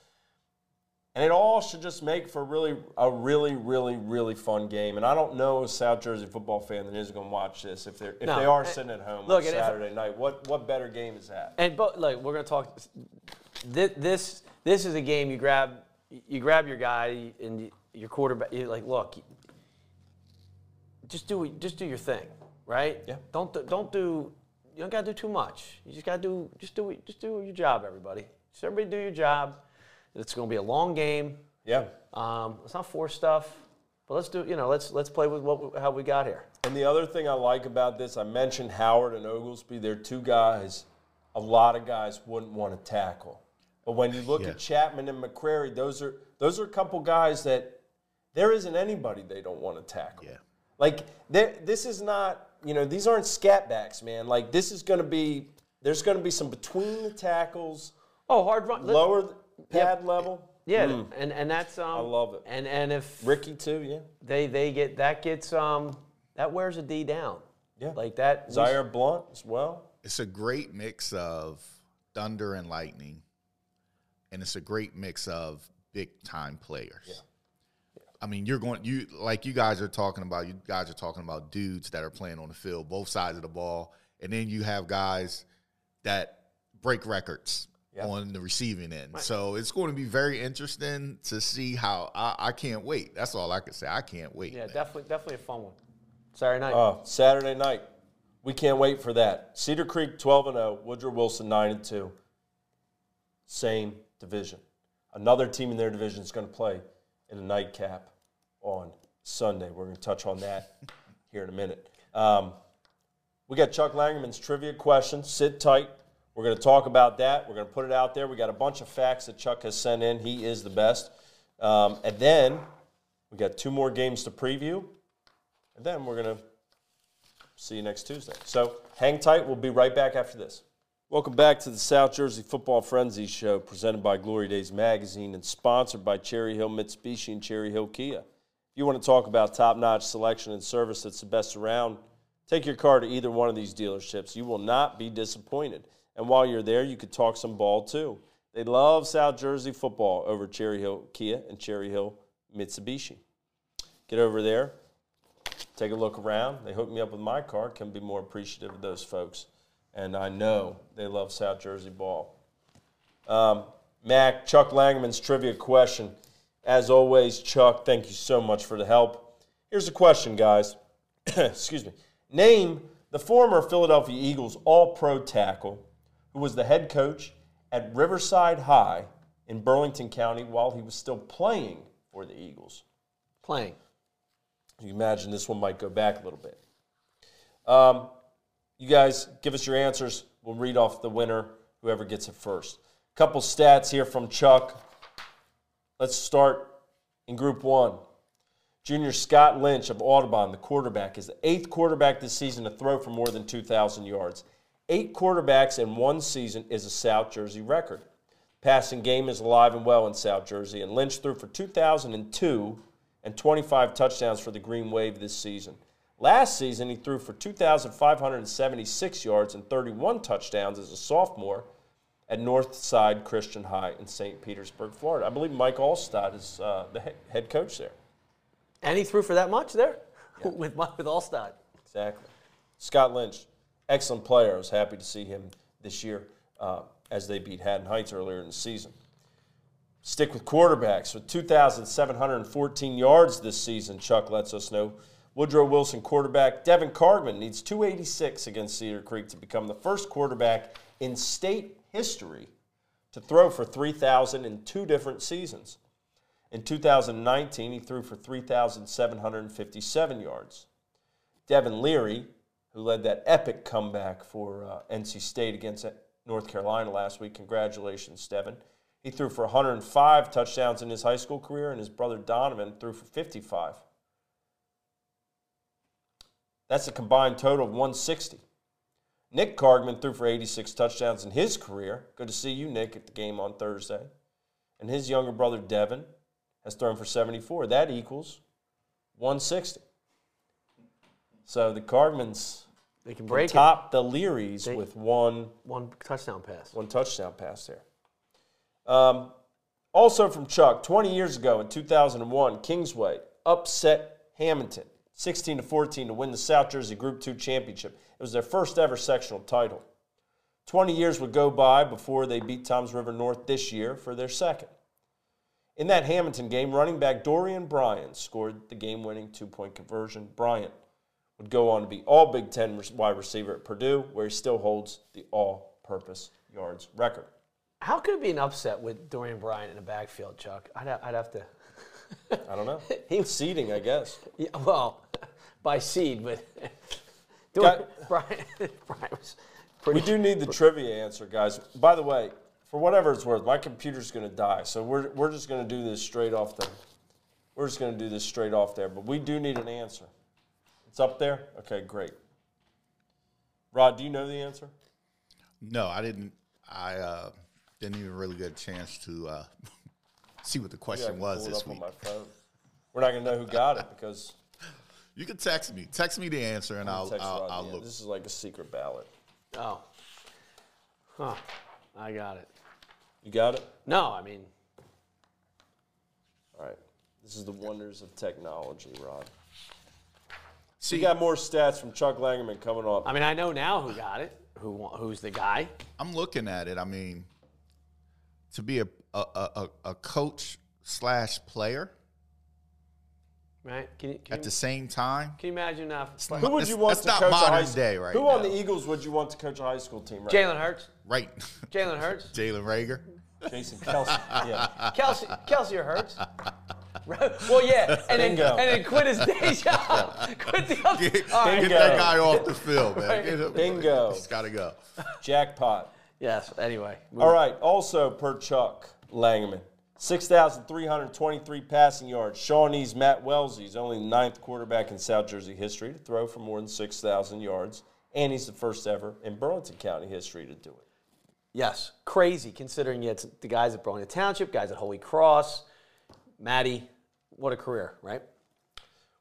And it all should just make for really a really, really, really fun game. And I don't know a South Jersey football fan that isn't going to watch this if they're if No. they are sitting at home look, on and if- Saturday night. What what better game is that? And but like we're gonna talk. This this, this is a game you grab you grab your guy and your quarterback. You're like, look, just do just do your thing, right? Yeah. Don't do- don't do you don't gotta do too much. You just gotta do just do just do your job, everybody. Just everybody do your job. It's gonna be a long game. Yeah. Um, let's not force stuff, but let's do you know let's let's play with what how we got here. And the other thing I like about this, I mentioned Howard and Oglesby. They're two guys a lot of guys wouldn't want to tackle. But when you look Yeah. at Chapman and McCrary, those are those are a couple guys that there isn't anybody they don't want to tackle. Yeah. Like this is not, you know, these aren't scat backs, man. Like this is going to be there's going to be some between the tackles, Oh, hard run. lower the pad level. Yeah, and and that's um. I love it. And and if Ricky too, yeah. they they get that gets um that wears a D down. Yeah. Like that. Zaire Blunt as well. It's a great mix of thunder and lightning, and it's a great mix of big time players. I mean, you're going you like you guys are talking about. You guys are talking about dudes that are playing on the field, both sides of the ball, and then you have guys that break records Yeah. on the receiving end. So it's going to be very interesting to see how. I, I can't wait. That's all I can say. I can't wait. Yeah, man. definitely definitely a fun one. Saturday night. Uh, Saturday night. We can't wait for that. Cedar Creek 12 and 0, Woodrow Wilson 9 and 2. Same division. Another team in their division is going to play in a nightcap on Sunday. We're going to touch on that here in a minute. Um, we got Chuck Langerman's trivia question. Sit tight. We're going to talk about that. We're going to put it out there. We got a bunch of facts that Chuck has sent in. He is the best. Um, and then we got two more games to preview. And then we're going to see you next Tuesday. So hang tight. We'll be right back after this. Welcome back to the South Jersey Football Frenzy Show, presented by Glory Days Magazine and sponsored by Cherry Hill Mitsubishi and Cherry Hill Kia. If you want to talk about top notch selection and service that's the best around, take your car to either one of these dealerships. You will not be disappointed. And while you're there, you could talk some ball too. They love South Jersey football over Cherry Hill Kia and Cherry Hill Mitsubishi. Get over there, take a look around. They hooked me up with my car. Can be more appreciative of those folks. And I know they love South Jersey ball. Um, Mac, Chuck Langerman's trivia question. As always, Chuck, thank you so much for the help. Here's a question, guys. Excuse me. Name the former Philadelphia Eagles All Pro tackle who was the head coach at Riverside High in Burlington County while he was still playing for the Eagles. Playing. You imagine this one might go back a little bit. Um, you guys give us your answers. We'll read off the winner, whoever gets it first. A Couple stats here from Chuck. Let's start in Group One. Junior Scott Lynch of Audubon, the quarterback, is the eighth quarterback this season to throw for more than 2,000 yards. Eight quarterbacks in one season is a South Jersey record. Passing game is alive and well in South Jersey, and Lynch threw for 2,002 and 25 touchdowns for the Green Wave this season. Last season, he threw for 2,576 yards and 31 touchdowns as a sophomore at Northside Christian High in St. Petersburg, Florida. I believe Mike Alstott is uh, the head coach there. And he threw for that much there? with my, with Alstott. Exactly. Scott Lynch, excellent player. I was happy to see him this year uh, as they beat Haddon Heights earlier in the season. Stick with quarterbacks with 2,714 yards this season, Chuck lets us know. Woodrow Wilson quarterback Devin Cargman needs 286 against Cedar Creek to become the first quarterback in state history to throw for 3,000 in two different seasons. In 2019, he threw for 3,757 yards. Devin Leary, who led that epic comeback for uh, NC State against North Carolina last week, congratulations, Devin. He threw for 105 touchdowns in his high school career, and his brother Donovan threw for 55. That's a combined total of 160. Nick Cargman threw for 86 touchdowns in his career. Good to see you, Nick, at the game on Thursday. And his younger brother, Devin, has thrown for 74. That equals 160. So the Cargmans They can break it. top the Learys They- with one One touchdown pass. one touchdown pass there. Um, also from Chuck, 20 years ago in 2001, Kingsway upset Hamilton 16 to 14 to win the South Jersey Group 2 championship. It was their first ever sectional title. 20 years would go by before they beat Toms River North this year for their second. In that Hamilton game, running back Dorien Bryant scored the game winning two point conversion. Bryant would go on to be all Big Ten wide receiver at Purdue, where he still holds the all purpose yards record. How could it be an upset with Dorien Bryant in the backfield, Chuck? I'd, ha- I'd have to. I don't know. He- Seeding, I guess. Yeah, well, by seed, but Dorien Got- Bryant, Bryant was We do need the trivia answer, guys. By the way, for whatever it's worth, my computer's going to die, so we're, we're just going to do this straight off the. We're just going to do this straight off there, but we do need an answer. It's up there. Okay, great. Rod, do you know the answer? No, I didn't. I uh, didn't even really get a chance to uh, see what the question can was this week. my phone. We're not going to know who got it because You can text me. Text me the answer, and I'll text I'll, I'll look. This is like a secret ballot. Oh, huh? I got it. You got it. No, I mean, All right. This is the wonders of technology, Rod. See, you got more stats from Chuck Langerman coming up. I mean, I know now who got it. Who who's the guy? I'm looking at it. I mean, to be a a, a, a coach slash player Right? Can you, can at you, the same time. can you imagine uh, Who would you want to not coach a high school? day right Who on the Eagles would you want to coach a high school team? Right Jalen Hurts? Right, Jalen Hurts? Jalen Reagor. Jason Kelce. Yeah. Kelce, Kelce or Hurts? Right. well, yeah, and then, Bingo. and then quit his day job. quit the other. Get, All right. get that guy off the field, man. Right. Him- Bingo. He's got to go. Jackpot. Yes. Anyway. All right. Also, per Chuck Langerman, 6,323 passing yards. Shawnee's Matt Wellesley is only the ninth quarterback in South Jersey history to throw for more than 6,000 yards, and he's the first ever in Burlington County history to do it. Yes, crazy considering it's the guys at Burlington Township, guys at Holy Cross, Maddie. What a career, right?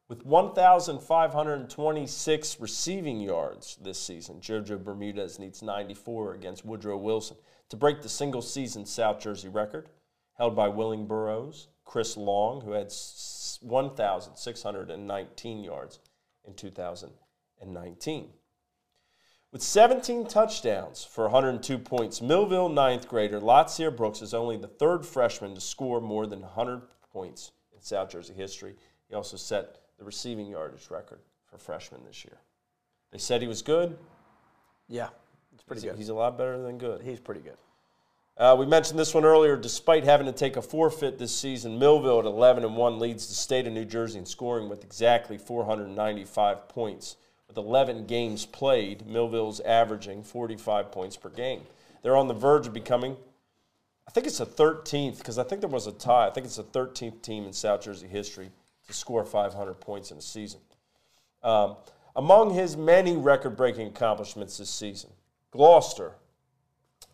With 1,526 receiving yards this season, JoJo Bermudez needs 94 against Woodrow Wilson to break the single season South Jersey record held by Willingboro's, Chris Long, who had 1,619 yards in 2019. With 17 touchdowns for 102 points, Millville ninth grader Lotzeir Brooks is only the third freshman to score more than 100 points in South Jersey history. He also set the receiving yardage record for freshmen this year. They said he was good. Yeah, it's pretty He's, good. he's a lot better than good. He's pretty good. Uh, we mentioned this one earlier. Despite having to take a forfeit this season, Millville at 11 and 1 leads the state of New Jersey in scoring with exactly 495 points. With 11 games played, Millville's averaging 45 points per game. They're on the verge of becoming, I think it's the 13th, because I think there was a tie. I think it's the 13th team in South Jersey history to score 500 points in a season. Um, among his many record breaking accomplishments this season, Gloucester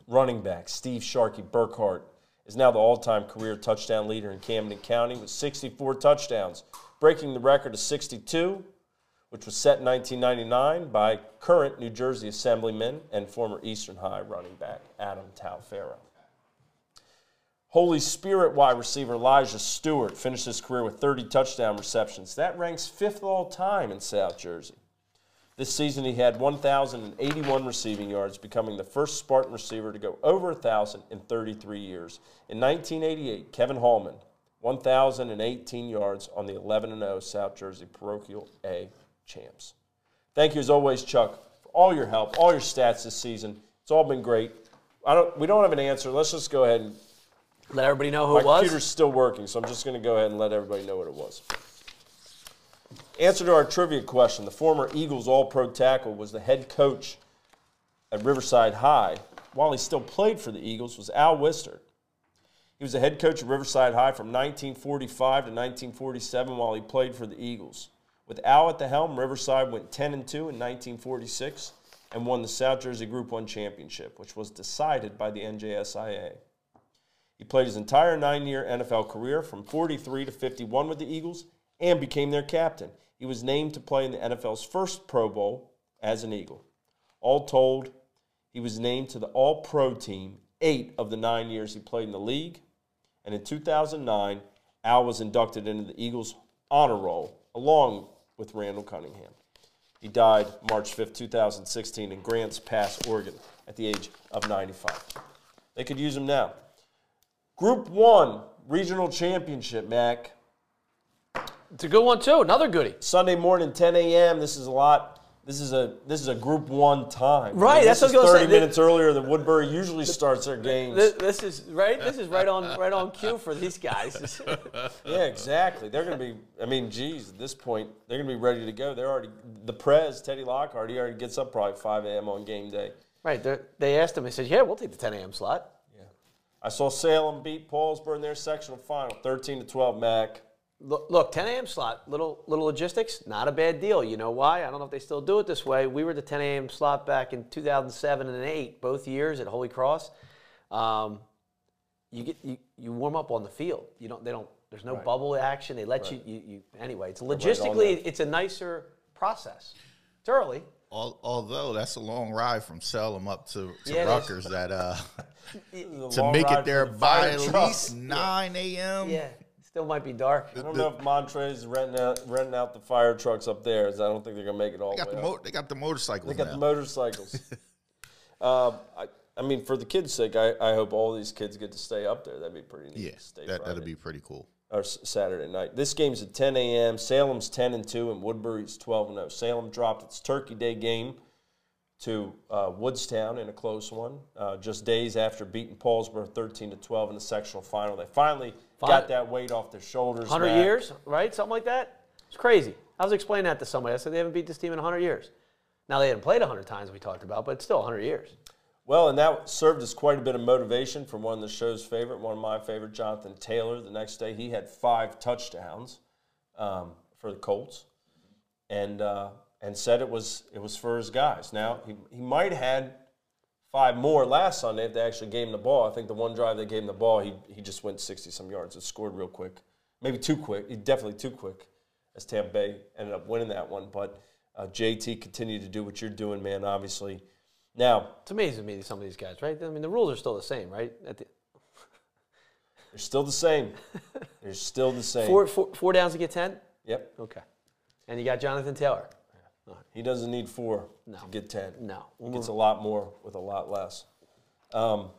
running back Steve Sharkey Burkhart is now the all-time career touchdown leader in Camden County with 64 touchdowns, breaking the record of 62, which was set in 1999 by current New Jersey Assemblyman and former Eastern High running back Adam Taliaferro. Holy Spirit wide receiver Elijah Stewart finished his career with 30 touchdown receptions. That ranks fifth all time in South Jersey. This season, he had 1,081 receiving yards, becoming the first Spartan receiver to go over 1,000 in 33 years. In 1988, Kevin Hallman, 1,018 yards on the 11 0 South Jersey Parochial A champs. Thank you, as always, Chuck, for all your help, all your stats this season. It's all been great. I don't, we don't have an answer. Let's just go ahead and Let everybody know who My it was. My computer's still working, so I'm just going to go ahead and let everybody know what it was. Answer to our trivia question: The former Eagles All-Pro tackle was the head coach at Riverside High while he still played for the Eagles. Was Al Wistert? He was the head coach at Riverside High from 1945 to 1947 while he played for the Eagles. With Al at the helm, Riverside went 10 and 2 in 1946 and won the South Jersey Group 1 championship, which was decided by the NJSIAA. He played his entire nine year NFL career from 43 to 51 with the Eagles and became their captain. He was named to play in the NFL's first Pro Bowl as an Eagle. All told, he was named to the All Pro team eight of the nine years he played in the league. And in 2009, Al was inducted into the Eagles honor roll along with Randall Cunningham. He died March 5, 2016, in Grants Pass, Oregon, at the age of 95. They could use him now. Group 1 Regional Championship, Mac. It's a good one too. Another goodie. Sunday morning, 10 a.m. This is a lot. This is a this is a Group One time. Right, This that's is what I was 30 say. minutes earlier than Woodbury usually starts their games. This, this is right. This is right on right on cue for these guys. Yeah, exactly. They're going to be. I mean, geez, at this point, they're going to be ready to go. They're already the Prez Teddy Lockhart. He already gets up probably 5 a.m. on game day. right. They asked him. They said, "Yeah, we'll take the 10 a.m. slot." I saw Salem beat Paulsboro in their sectional final, 13 to 12. Mac. Look, look, 10 a.m. slot, little little logistics, not a bad deal. You know why? I don't know if they still do it this way. We were the 10 a.m. slot back in 2007 and 8, both years at Holy Cross. Um, you get you, you warm up on the field. You don't. They don't. There's no bubble action. They let you, you. You anyway. It's logistically, there. it's a nicer process. It's early. Al- Although that's a long ride from Salem up to, to Yeah. Rutgers, that uh, This is a to make it there by at least 9 a.m. Yeah. Still might be dark. I don't know if Montrez is renting out, renting out the fire trucks up there. as I don't think they're going to make it all They the got way the up. mo- they got the motorcycles They got now. the motorcycles. uh, I, I mean, for the kids' sake, I, I hope all these kids get to stay up there. That'd be pretty neat. yeah, to stay that Friday. that'll be pretty cool. or S- Saturday night. This game's at 10 a.m. Salem's 10 and 2, and Woodbury's 12 and 0. Salem dropped its Turkey Day game to uh, Woodstown in a close one, uh, just days after beating Paulsboro 13 to 12 in the sectional final. They finally Fine. got that weight off their shoulders. 100 Matt. years, right? Something like that. It's crazy. I was explaining that to somebody. I said they haven't beat this team in 100 years. Now they hadn't played 100 times we talked about, but it's still 100 years. Well, and that served as quite a bit of motivation for one of the show's favorite, one of my favorite, Jonathan Taylor. The next day, he had five touchdowns um, for the Colts, and uh, and said it was it was for his guys. Now he he might have had five more last Sunday if they actually gave him the ball. I think the one drive they gave him the ball, he he just went sixty some yards and scored real quick, maybe too quick, definitely too quick, as Tampa Bay ended up winning that one. But uh, JT continued to do what you're doing, man. Obviously. Now, It's amazing to me, some of these guys, right? I mean, the rules are still the same, right? At the, They're still the same. They're still the same. four, four, four downs to get 10? Yep. Okay. And you got Jonathan Taylor. He doesn't need four No. to get ten. No. He gets a lot more with a lot less. Um,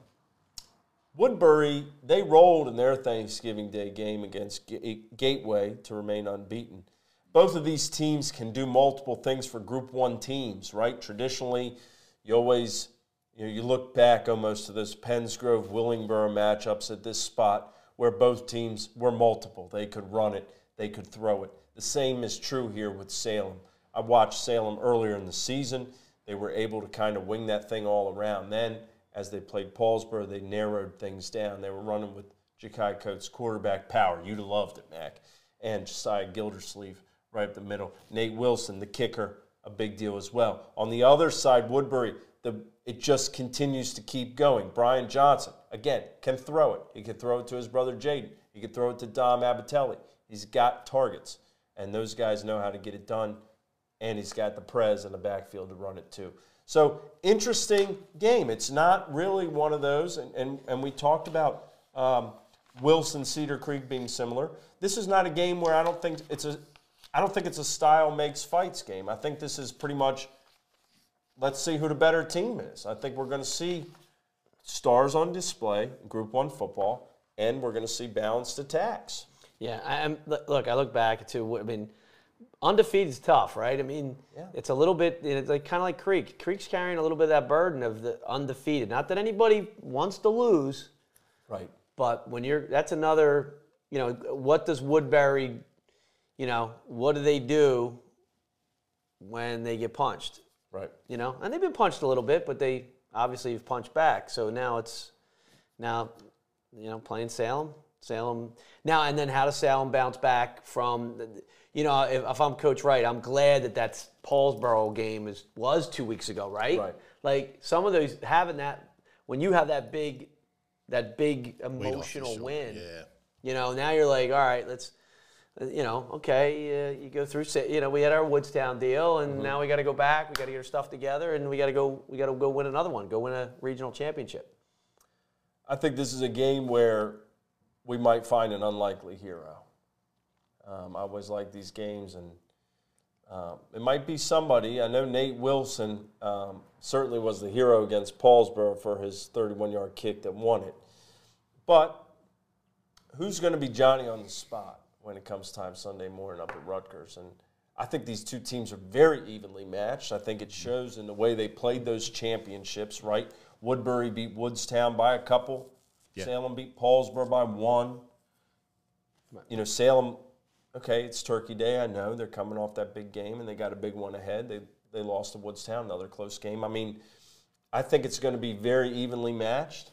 Woodbury, they rolled in their Thanksgiving Day game against Ga- Gateway to remain unbeaten. Both of these teams can do multiple things for Group One teams, right? Traditionally, you always you know you look back almost to those Pennsgrove Willingboro matchups at this spot where both teams were multiple. They could run it, they could throw it. The same is true here with Salem. I watched Salem earlier in the season. They were able to kind of wing that thing all around. Then, as they played Paulsboro, they narrowed things down. They were running with Ja'Kai Coates' quarterback power. You'd have loved it, Mac. And Josiah Gildersleeve right up the middle. Nate Wilson, the kicker, a big deal as well. On the other side, Woodbury, the it just continues to keep going. Brian Johnson, again, can throw it. He can throw it to his brother Jaden. He can throw it to Dom Abatelli. He's got targets, and those guys know how to get it done. And he's got the Prez in the backfield to run it too. So interesting game. It's not really one of those, and, and, and we talked about um, Wilson Cedar Creek being similar. This is not a game where I don't think it's a I don't think it's a style makes fights game. I think this is pretty much let's see who the better team is. I think we're going to see stars on display, Group One football, and we're going to see balanced attacks. Yeah, I, look- look, I look back to, I mean, undefeated is tough, right? I mean, Yeah. it's a little bit, it's like kind of like Creek. Creek's carrying a little bit of that burden of the undefeated. Not that anybody wants to lose, Right. But when you're, that's another, you know, what does Woodbury, you know, what do they do when they get punched? Right. You know, and they've been punched a little bit, but they obviously have punched back. So now it's now, you know, playing Salem. Salem now and then. How does Salem bounce back from? You know, if, if I'm Coach Wright, I'm glad that that's Paulsboro game is was two weeks ago, right? Right. Like some of those having that when you have that big, that big Weight off your emotional win. Yeah. You know, now you're like, all right, let's, you know, okay, uh, you go through, you know, we had our Woodstown deal, and Mm-hmm. now we got to go back. We got to get our stuff together, and we got to go. We got to go win another one. Go win a regional championship. I think this is a game where we might find an unlikely hero. Um, I always like these games, and um, it might be somebody. I know Nate Wilson um, certainly was the hero against Paulsboro for his 31 yard kick that won it. But who's going to be Johnny on the spot when it comes time Sunday morning up at Rutgers? And I think these two teams are very evenly matched. I think it shows in the way they played those championships, right? Woodbury beat Woodstown by a couple. Yeah. Salem beat Paulsboro by one. You know, Salem, okay, it's Turkey Day. I know they're coming off that big game and they got a big one ahead. They they lost to Woodstown, another close game. I mean, I think it's going to be very evenly matched,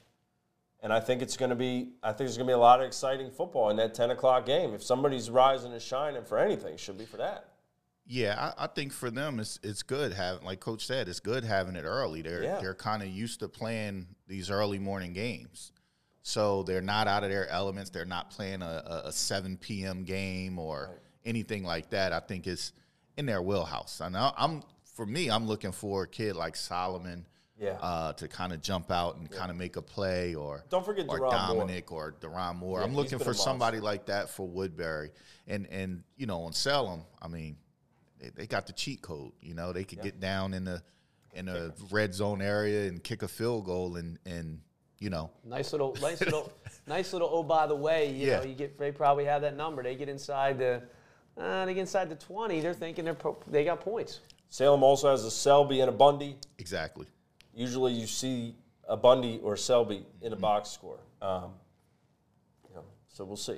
and I think it's going to be I think there's going to be a lot of exciting football in that 10 o'clock game. If somebody's rising and shining for anything, it should be for that. Yeah, I, I think for them it's it's good having like Coach said, it's good having it early. They're Yeah. they're kind of used to playing these early morning games. So they're not out of their elements. They're not playing a, a, a seven PM game or anything like that. I think it's in their wheelhouse. I know I'm for me, I'm looking for a kid like Solomon Yeah. uh, to kind of jump out and kind of make a play or Don't forget or Deron Moore. Dominic or Deron Moore. Yeah, I'm looking for somebody like that for Woodbury. And and you know, on Salem, I mean, they, they got the cheat code. You know, they could get down in the in the red zone area and kick a field goal and and you know, Nice little, nice little, nice little. Oh, by the way, you Yeah. know, you get. They probably have that number. They get inside the, uh, they get inside the twenty. They're thinking they're pro, they got points. Salem also has a Selby and a Bundy. exactly. Usually you see a Bundy or a Selby in a Mm-hmm. box score. Um, you know, so we'll see.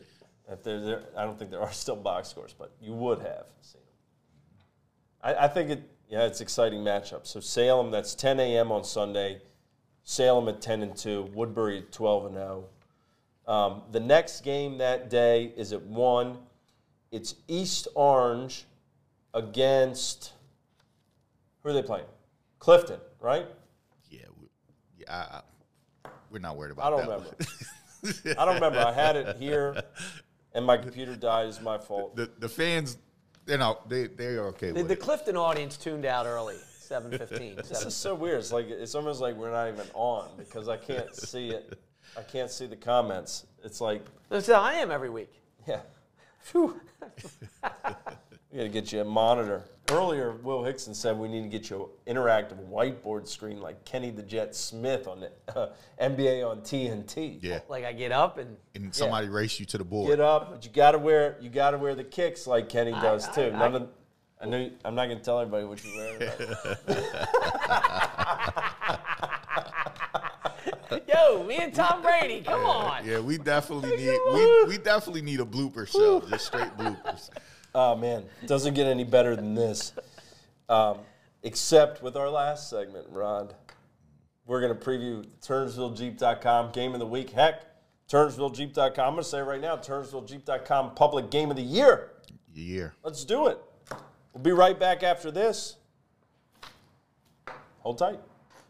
If they're there, I don't think there are still box scores, but you would have seen them. I, I think it, yeah, it's exciting matchup. So Salem, that's 10 a.m. on Sunday. Salem at 10 and 2. Woodbury at 12 and 0. Um, the next game that day is at 1. It's East Orange against, who are they playing? Clifton, right? Yeah, we, yeah. I, I, we're not worried about I don't that. remember. I don't remember. I had it here, and my computer died. It's my fault. the the fans, you know, they they are okay The, with the it. Clifton audience tuned out early, seven fifteen. This is so weird. It's like it's almost like we're not even on because I can't see it. I can't see the comments. It's like, That's how I am every week. yeah, Phew. we got to get you a monitor. Earlier, Will Hickson said we need to get you an interactive whiteboard screen like Kenny the Jet Smith on the uh, NBA on TNT. Yeah, Like I get up and and somebody race you to the board. Get up, but you got to wear you got to wear the kicks like Kenny does I- too. I- None of, I know I'm not gonna tell everybody what you wear. but- yo, me and Tom Brady, come on. Yeah, we definitely need we, we definitely need a blooper show, just straight bloopers. Oh man, doesn't get any better than this. Um, except with our last segment, Rod. We're going to preview TurnersvilleJeep.com game of the week. Heck, TurnersvilleJeep.com. I'm going to say it right now, TurnersvilleJeep.com public game of the year. Year. Let's do it. We'll be right back after this. Hold tight.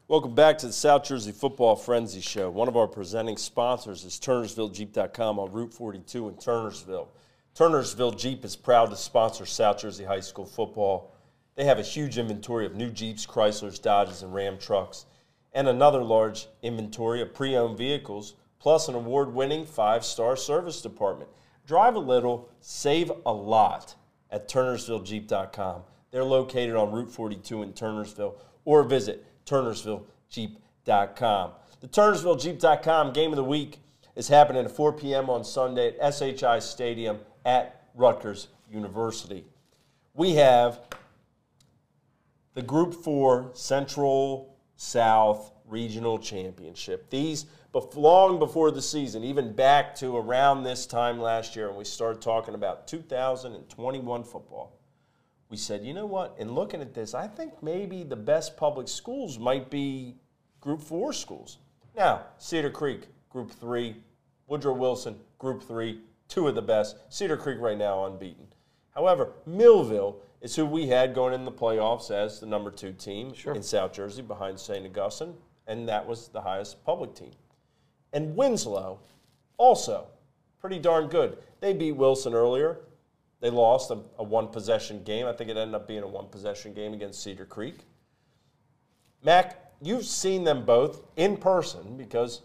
Welcome back to the South Jersey Football Frenzy Show. One of our presenting sponsors is TurnersvilleJeep.com on Route 42 in Turnersville. Turnersville Jeep is proud to sponsor South Jersey High School football. They have a huge inventory of new Jeeps, Chryslers, Dodges, and Ram trucks, and another large inventory of pre owned vehicles, plus an award winning five star service department. Drive a little, save a lot at TurnersvilleJeep.com. They're located on Route 42 in Turnersville, or visit TurnersvilleJeep.com. The TurnersvilleJeep.com game of the week is happening at 4 p.m. on Sunday at SHI Stadium at Rutgers University. We have the Group 4 Central South Regional Championship. These But long before the season, even back to around this time last year, when we started talking about 2021 football, we said, you know what? In looking at this, I think maybe the best public schools might be Group 4 schools. Now, Cedar Creek, Group 3, Woodrow Wilson, Group 3, two of the best. Cedar Creek right now unbeaten. However, Millville is who we had going in the playoffs as the number two team Sure. in South Jersey behind St. Augustine, and that was the highest public team. And Winslow, also pretty darn good. They beat Wilson earlier. They lost a, a one possession game. I think it ended up being a one possession game against Cedar Creek. Mac, you've seen them both in person because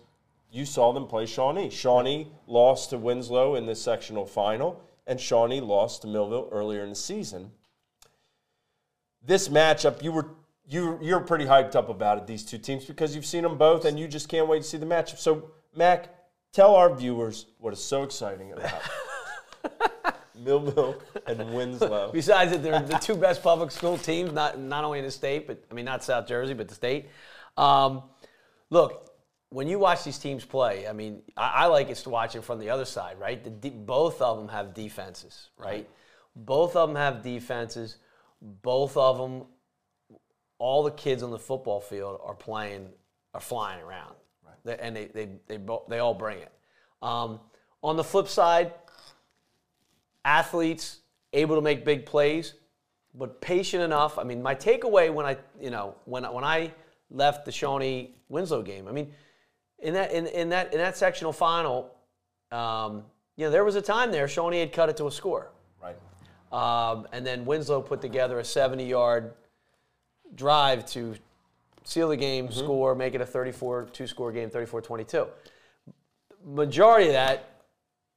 you saw them play Shawnee. Shawnee lost to Winslow in the sectional final, and Shawnee lost to Millville earlier in the season. This matchup, you were you you're pretty hyped up about it. These two teams because you've seen them both, and you just can't wait to see the matchup. So, Mac, tell our viewers what is so exciting about Millville and Winslow. Besides that, they're the two best public school teams, not not only in the state, but I mean not South Jersey, but the state. Um, look, when you watch these teams play, I mean, I, I like it to watch it from the other side, right? The, de- both of them have defenses, right? Both of them have defenses. Both of them, all the kids on the football field are playing, are flying around, right? And they they they, they all bring it. Um, on the flip side, athletes able to make big plays, but patient enough. I mean, my takeaway when I, you know, when when I left the Shawnee Winslow game, I mean, in that in, in that in that sectional final, um, you know, there was a time there Shawnee had cut it to a score, Right. um, and then Winslow put together a 70-yard drive to seal the game, mm-hmm. score, make it a 34 two-score game, 34-22. Majority of that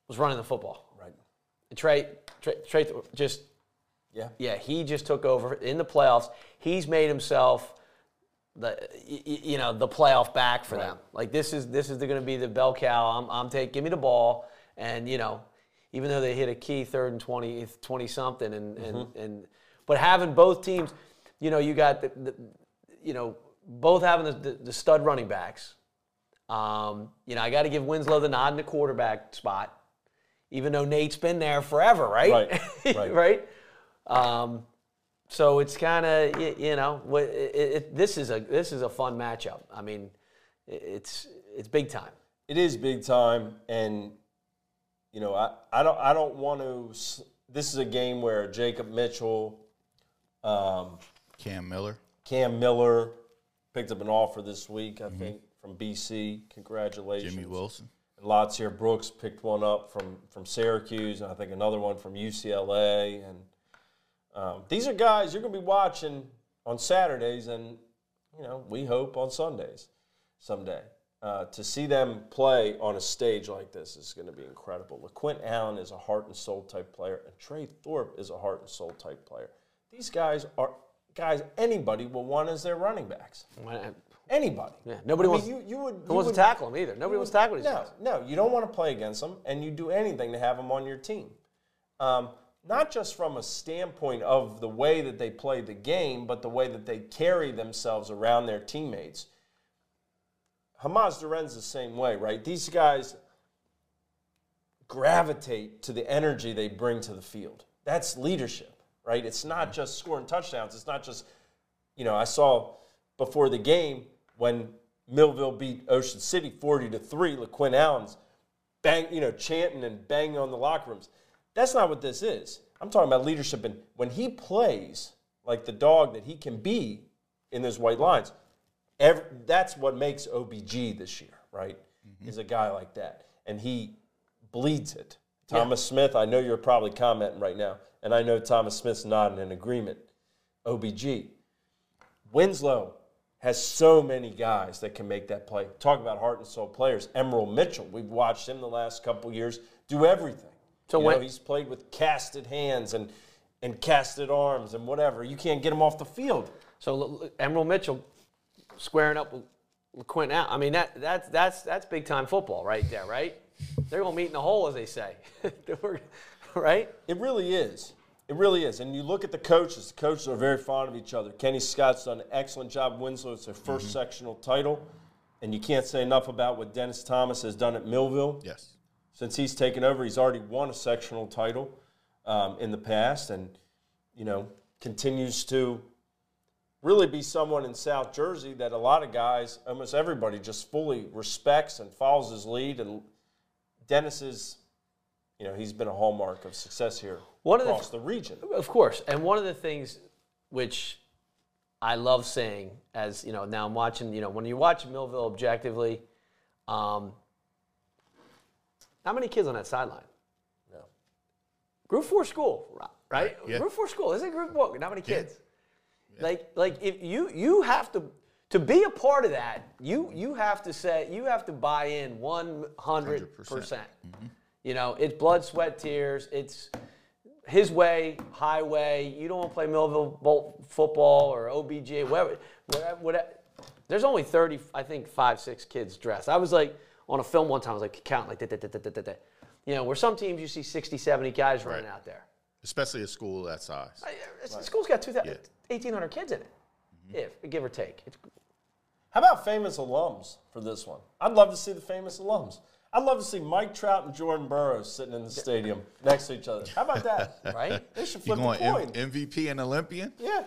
was running the football. Right. Trey, Trey, Trey just Yeah. yeah, he just took over in the playoffs. He's made himself the you know the playoff back for them. Like this is this is going to be the bell cow. I'm I'm taking give me the ball and you know even though they hit a key third and 20 20 something and and, mm-hmm. and but having both teams, you know you got the, the you know both having the, the, the stud running backs. Um, you know I got to give Winslow the nod in the quarterback spot even though Nate's been there forever, right? Right, right. right? Um, so it's kind of you, you know what it, it, this is a this is a fun matchup. I mean, it- it's it's big time. It is big time, and you know, I, I don't I don't want to. This is a game where Jacob Mitchell, um, Cam Miller. Cam Miller picked up an offer this week, I think, from BC. Congratulations, Jimmy Wilson. Lotzeir. Brooks picked one up from from Syracuse, and I think another one from UCLA. And um, these are guys you're going to be watching on Saturdays, and you know we hope on Sundays someday. Uh, to see them play on a stage like this is going to be incredible. LaQuint Allen is a heart and soul type player, and Trey Thorpe is a heart and soul type player. These guys are guys anybody will want as their running backs. Anybody. Yeah, nobody I mean, wants- You, you would. Who you wants would- to tackle him either? Nobody wants to tackle these no, guys. No, you don't want to play against them, and you do anything to have them on your team. Um, not just from a standpoint of the way that they play the game, but the way that they carry themselves around their teammates. Hamas Duren's the same way, right? These guys gravitate to the energy they bring to the field. That's leadership, right? It's not just scoring touchdowns. It's not just, you know, I saw before the game when Millville beat Ocean City 40 to 3, LaQuint Allen's bang, you know, chanting and banging on the locker rooms. That's not what this is. I'm talking about leadership and when he plays like the dog that he can be in those white lines, every, that's what makes OBG this year, right? Mm-hmm. Is a guy like that. And he bleeds it. Thomas Smith, I know you're probably commenting right now, and I know Thomas Smith's not in agreement. OBG. Winslow has so many guys that can make that play. Talk about heart and soul players. Emerald Mitchell, we've watched him the last couple years do everything. So You when- know, he's played with casted hands and and casted arms and whatever. You can't get him off the field. So Emerald Mitchell squaring up with LaQuint out. I mean that that's that's that's big time football right there, right? They're gonna meet in the hole, as they say, right? It really is. It really is. And you look at the coaches, the coaches are very fond of each other. Kenny Scott's done an excellent job. Winslow, it's their 1st sectional title. and you can't say enough about what Dennis Thomas has done at Millville. Yes. Since he's taken over, he's already won a sectional title um, in the past, and you know continues to really be someone in South Jersey that a lot of guys, almost everybody, just fully respects and follows his lead. And Dennis is, you know, he's been a hallmark of success here One of the- across the region. Of course. And one of the things which I love saying, as you know, now I'm watching, you know, when you watch Millville objectively, um, how many kids on that sideline? No. Group four school, right? Right, yeah. Group four school. This is group four. Not many kids? Like, like if you you have to to be a part of that, you you have to say you have to buy in one hundred percent. Mm-hmm. You know, it's blood, sweat, tears. It's his way, highway. You don't want to play Millville Bolt football or OBJ, whatever, whatever, whatever. There's only 30, I think, five, six kids dressed. I was like, on a film one time, I was like, counting like, da, da, da, da, da, da. you know, where some teams you see 60, 70 guys running Right. out there. Especially a school that size. I- it's- The school's got 2,000 Yeah. 1,800 kids in it, if give or take. It's, How about famous alums for this one? I'd love to see the famous alums. I'd love to see Mike Trout and Jordan Burroughs sitting in the stadium next to each other. How about that? right? They should You flip a going coin. M- MVP and Olympian? yeah.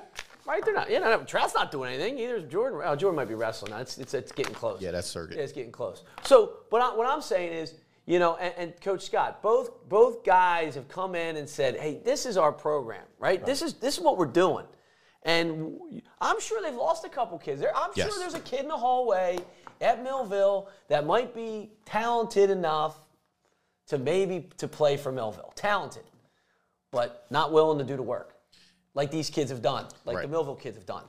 Right? They're not. You know, Trout's not doing anything. Either is Jordan. Oh, Jordan might be wrestling now. It's, it's, it's getting close. Yeah, that's circuit. Yeah, it's getting close. So, but I, what I'm saying is, you know, and, and Coach Scott, both both guys have come in and said, "Hey, this is our program, right? This is this is what we're doing." And I'm sure they've lost a couple kids. There, I'm Yes. sure there's a kid in the hallway at Millville that might be talented enough to maybe to play for Millville, talented, but not willing to do the work, like these kids have done, like the Millville kids have done.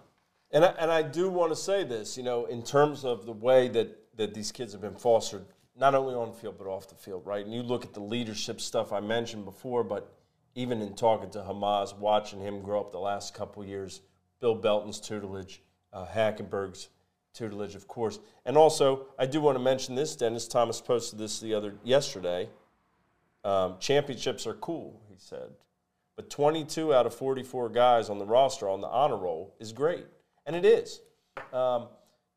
And I, and I do want to say this, you know, in terms of the way that, that these kids have been fostered, not only on the field, but off the field, right? And you look at the leadership stuff I mentioned before, but even in talking to Hamas, watching him grow up the last couple years, Bill Belton's tutelage, uh, Hackenberg's tutelage, of course. And also, I do want to mention this. Dennis Thomas posted this the other yesterday. Um, championships are cool, he said. But 22 out of 44 guys on the roster on the honor roll is great. And it is. Um,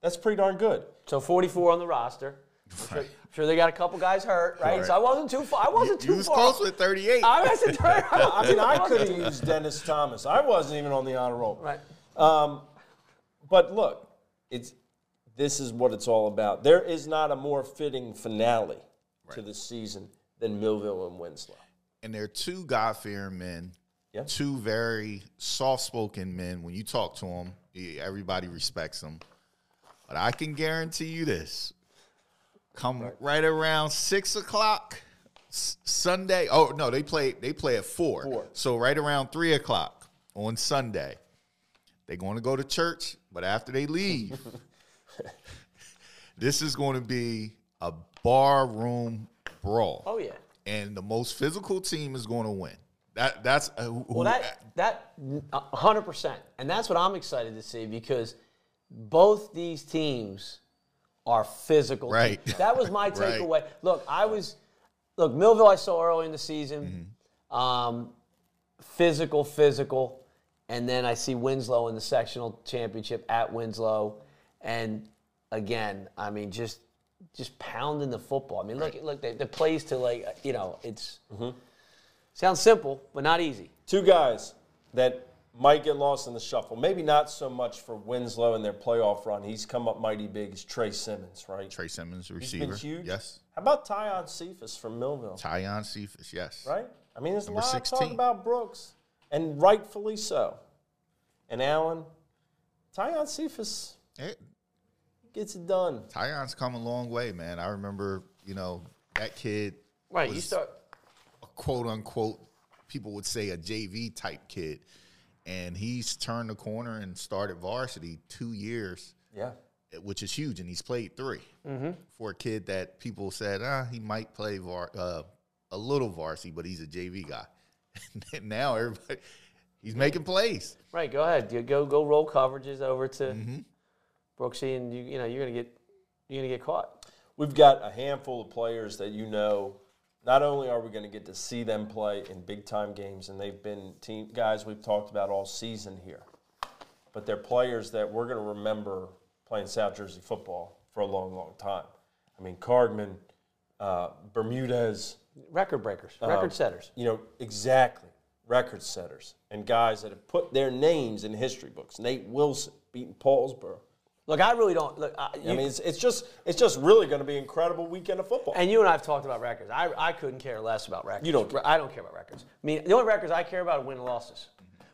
that's pretty darn good. So 44 on the roster. I'm sure, sure they got a couple guys hurt, right? Right. So I wasn't too far. I wasn't You too was far. close with 38. I wasn't too I mean, I could have used Dennis Thomas. I wasn't even on the honor roll. Right. But look, it's this is what it's all about. There is not a more fitting finale to the season than Millville and Winslow. and they're two God fearing men, Yeah. two very soft spoken men. When you talk to them, everybody respects them. But I can guarantee you this: come right, around six o'clock Sunday. Oh no, they play they play at four. Four. So right around three o'clock on Sunday, they're going to go to church. But after they leave, this is going to be a bar room brawl Oh yeah. and the most physical team is going to win. That that's uh, who, Well, that that 100, percent and that's what I'm excited to see because both these teams are physical. Right. teams. That was my Right. takeaway. Look, I was look Millville. I saw early in the season, Mm-hmm. um, physical, physical, and then I see Winslow in the sectional championship at Winslow, and again, I mean, just just pounding the football. I mean, look, look, the, the plays to like you know, it's sounds simple, but not easy. Two guys that might get lost in the shuffle. Maybe not so much for Winslow and their playoff run. He's come up mighty big as Trey Simmons, right? Trey Simmons, He's receiver. been huge. Yes. How about Tyon Cephas from Millville? Tyon Cephas, yes. right? I mean, there's Number a lot of 16. talk about Brooks, and rightfully so. And Allen, Tyon Cephas Eh, gets it done. Tyon's come a long way, man. I remember, you know, that kid Right, you was start. a quote unquote, people would say a JV type kid. And he's turned the corner and started varsity two years, Yeah. which is huge. And he's played 3 for a kid that people said, ah, he might play var- uh, a little varsity, but he's a JV guy. and now everybody, he's making plays. Right, go ahead. You go go roll coverages over to Mm-hmm. Brooksy, and you you know you're gonna get you're gonna get caught. We've got a handful of players that you know. Not only are we going to get to see them play in big time games, and they've been team guys we've talked about all season here, but they're players that we're going to remember playing South Jersey football for a long, long time. I mean, Cargman, uh, Bermudez, Record breakers, record setters. you know, exactly, record setters, and guys that have put their names in history books. Nate Wilson beating Paulsboro. Look, I really don't. Look, I, I mean, it's, it's just it's just really going to be an incredible weekend of football. and you and I have talked about records. I, I couldn't care less about records. You don't care. I don't care about records. I mean, the only records I care about are win and losses.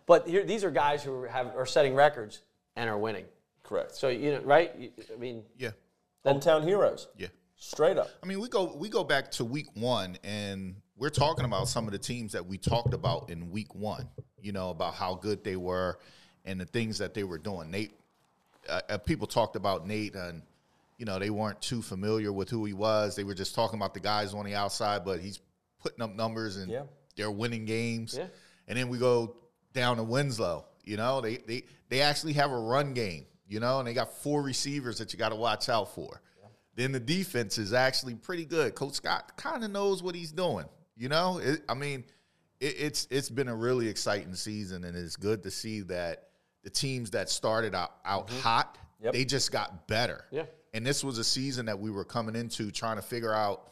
But here, these are guys who have are setting records and are winning. Correct. So you know, right? You- I mean, Yeah, Hometown heroes. yeah. Straight up. I mean, we go we go back to week one, and we're talking about some of the teams that we talked about in week one. You know about how good they were and the things that they were doing. Nate, uh, uh, people talked about Nate, and you know they weren't too familiar with who he was. They were just talking about the guys on the outside, but he's putting up numbers and Yeah. they're winning games. Yeah. And then we go down to Winslow. You know, they they they actually have a run game. You know, and they got four receivers that you got to watch out for. Then the defense is actually pretty good. Coach Scott kind of knows what he's doing. You know, it, I mean, it, it's it's been a really exciting season, and it's good to see that the teams that started out out hot, Yep. they just got better. Yeah. And this was a season that we were coming into trying to figure out,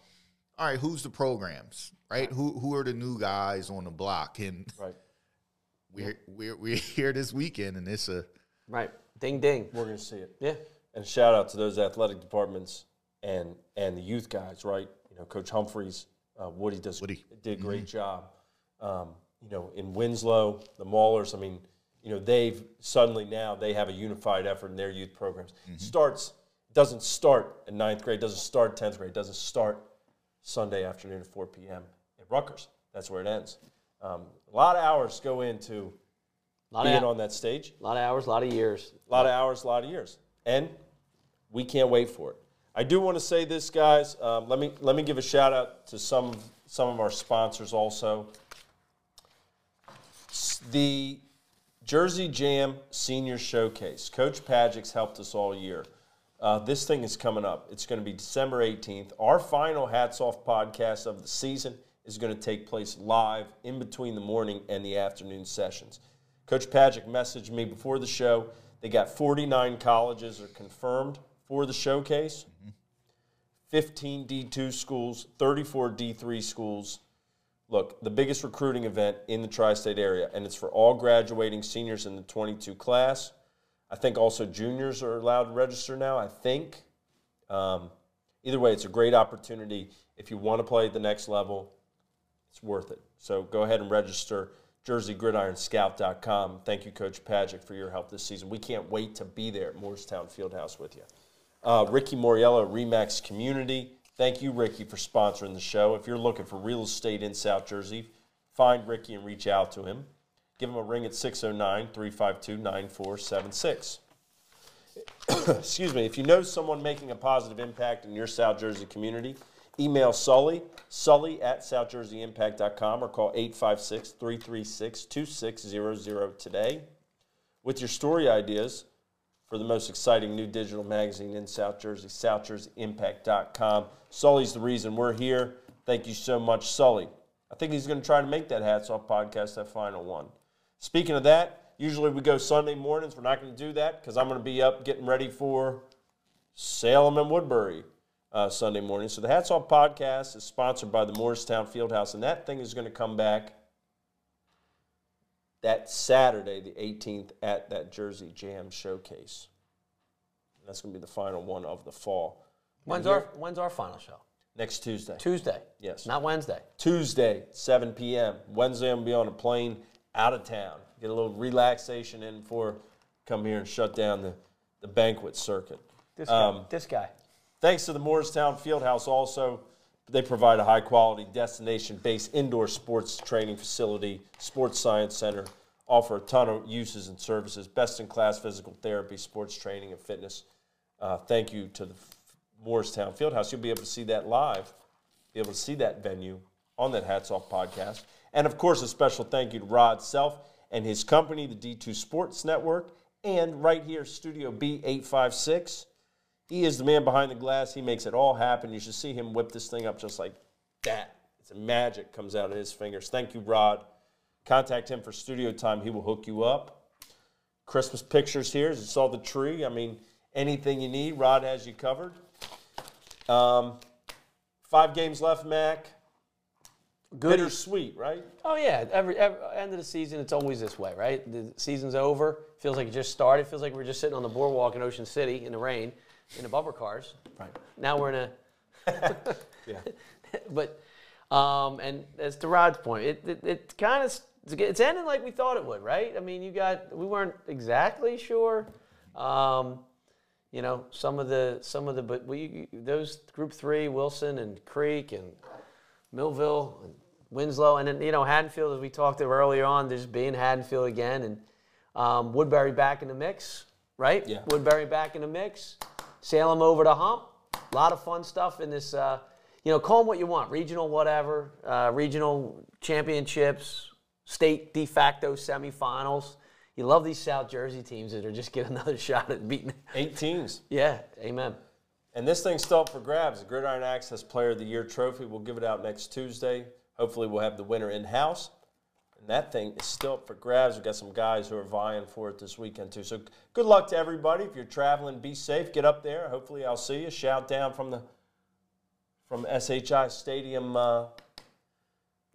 all right, who's the programs, right? Who who are the new guys on the block? And Right. we're we're we're here this weekend, and it's a right? Ding ding. We're going to see it. Yeah. And shout out to those athletic departments and and the youth guys, right? You know, Coach Humphreys, uh, Woody does Woody. did a great job. Um, you know, in Winslow, the Maulers. I mean, you know, they've suddenly now they have a unified effort in their youth programs. Starts doesn't start in ninth grade, doesn't start tenth grade, doesn't start Sunday afternoon at 4 p.m. at Rutgers. That's where it ends. Um, a lot of hours go into lot being of, on that stage. A lot of hours, a lot of years. A lot of hours, a lot of years, and we can't wait for it. I do want to say this, guys. Um, let me let me give a shout out to some some of our sponsors also. The Jersey Jam Senior Showcase. Coach Pagic's helped us all year. Uh, this thing is coming up. It's going to be December 18th. Our final Hats Off podcast of the season is going to take place live in between the morning and the afternoon sessions. Coach Pagic messaged me before the show. They got 49 colleges are confirmed for the showcase. 15 D2 schools, 34 D3 schools. Look, the biggest recruiting event in the tri state area, and it's for all graduating seniors in the 22 class. I think also juniors are allowed to register now, I think. Um, either way, it's a great opportunity. If you want to play at the next level, it's worth it. So go ahead and register. JerseyGridironScout.com. Thank you, Coach Pagic, for your help this season. We can't wait to be there at Moorestown Fieldhouse with you. Uh, Ricky Moriello, Remax Community. Thank you, Ricky, for sponsoring the show. If you're looking for real estate in South Jersey, find Ricky and reach out to him. Give him a ring at 609 352 9476. Excuse me. If you know someone making a positive impact in your South Jersey community, email Sully, sully at southjerseyimpact.com or call 856 336 2600 today with your story ideas for the most exciting new digital magazine in South Jersey, southjerseyimpact.com. Sully's the reason we're here. Thank you so much, Sully. I think he's going to try to make that Hats Off podcast that final one. Speaking of that, usually we go Sunday mornings. We're not going to do that because I'm going to be up getting ready for Salem and Woodbury uh, Sunday morning. So the Hats Off podcast is sponsored by the Moorestown Fieldhouse, and that thing is going to come back that Saturday, the 18th, at that Jersey Jam showcase. And that's going to be the final one of the fall. When's our When's our final show? next Tuesday? Tuesday. Yes. Not Wednesday. Tuesday, 7 p.m. Wednesday, I'm going to be on a plane out of town. Get a little relaxation in before come here and shut down the, the banquet circuit. This guy. Um, this guy. Thanks to the Moorestown Fieldhouse, also, they provide a high quality, destination based indoor sports training facility, sports science center, offer a ton of uses and services, best in class physical therapy, sports training, and fitness. Uh, thank you to the Moorestown Fieldhouse. You'll be able to see that live, be able to see that venue on that Hats Off podcast. And of course, a special thank you to Rod Self and his company, the D2 Sports Network, and right here, Studio B856. He is the man behind the glass. He makes it all happen. You should see him whip this thing up just like that. It's a magic comes out of his fingers. Thank you, Rod. Contact him for studio time. He will hook you up. Christmas pictures here. You saw the tree. I mean, anything you need, Rod has you covered. Um, five games left, Mac. Good. or sweet, right? Oh yeah, every, every end of the season, it's always this way, right? The season's over. Feels like it just started. Feels like we're just sitting on the boardwalk in Ocean City in the rain, in the bumper cars. Right. Now we're in a. Yeah. but, um, and as to Rod's point, it it, it kind of it's ending like we thought it would, right? I mean, you got we weren't exactly sure. Um, you know, some of the some of the but we those group three, Wilson and Creek and Millville and Winslow, and then you know Haddonfield, as we talked about earlier on, there's being Haddonfield again, and um, Woodbury back in the mix, right? Yeah. Woodbury back in the mix. Salem over the hump. A lot of fun stuff in this. Uh, you know, call them what you want, regional whatever, uh, regional championships, state de facto semifinals. You love these South Jersey teams that are just get another shot at beating. Eight teams. Yeah, amen. And this thing's still up for grabs. The Gridiron Access Player of the Year trophy. We'll give it out next Tuesday. Hopefully, we'll have the winner in house. And that thing is still up for grabs. We've got some guys who are vying for it this weekend, too. So good luck to everybody. If you're traveling, be safe. Get up there. Hopefully, I'll see you. Shout down from the from SHI Stadium. Uh,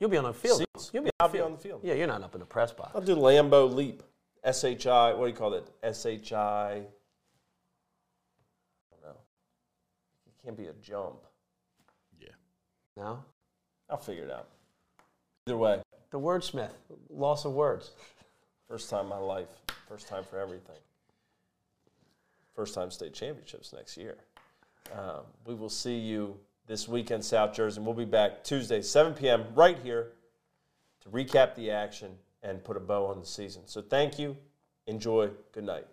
You'll be on the field. Seats. You'll be I'll on be on the field. Yeah, you're not up in the press box. I'll do Lambeau Leap. SHI, what do you call that? SHI. I don't know. It can't be a jump. Yeah. No, I'll figure it out. Either way, the wordsmith, loss of words. first time in my life, first time for everything. First time state championships next year. Um, we will see you this weekend, South Jersey. and We'll be back Tuesday, 7 p.m., right here to recap the action and put a bow on the season. So thank you. Enjoy. Good night.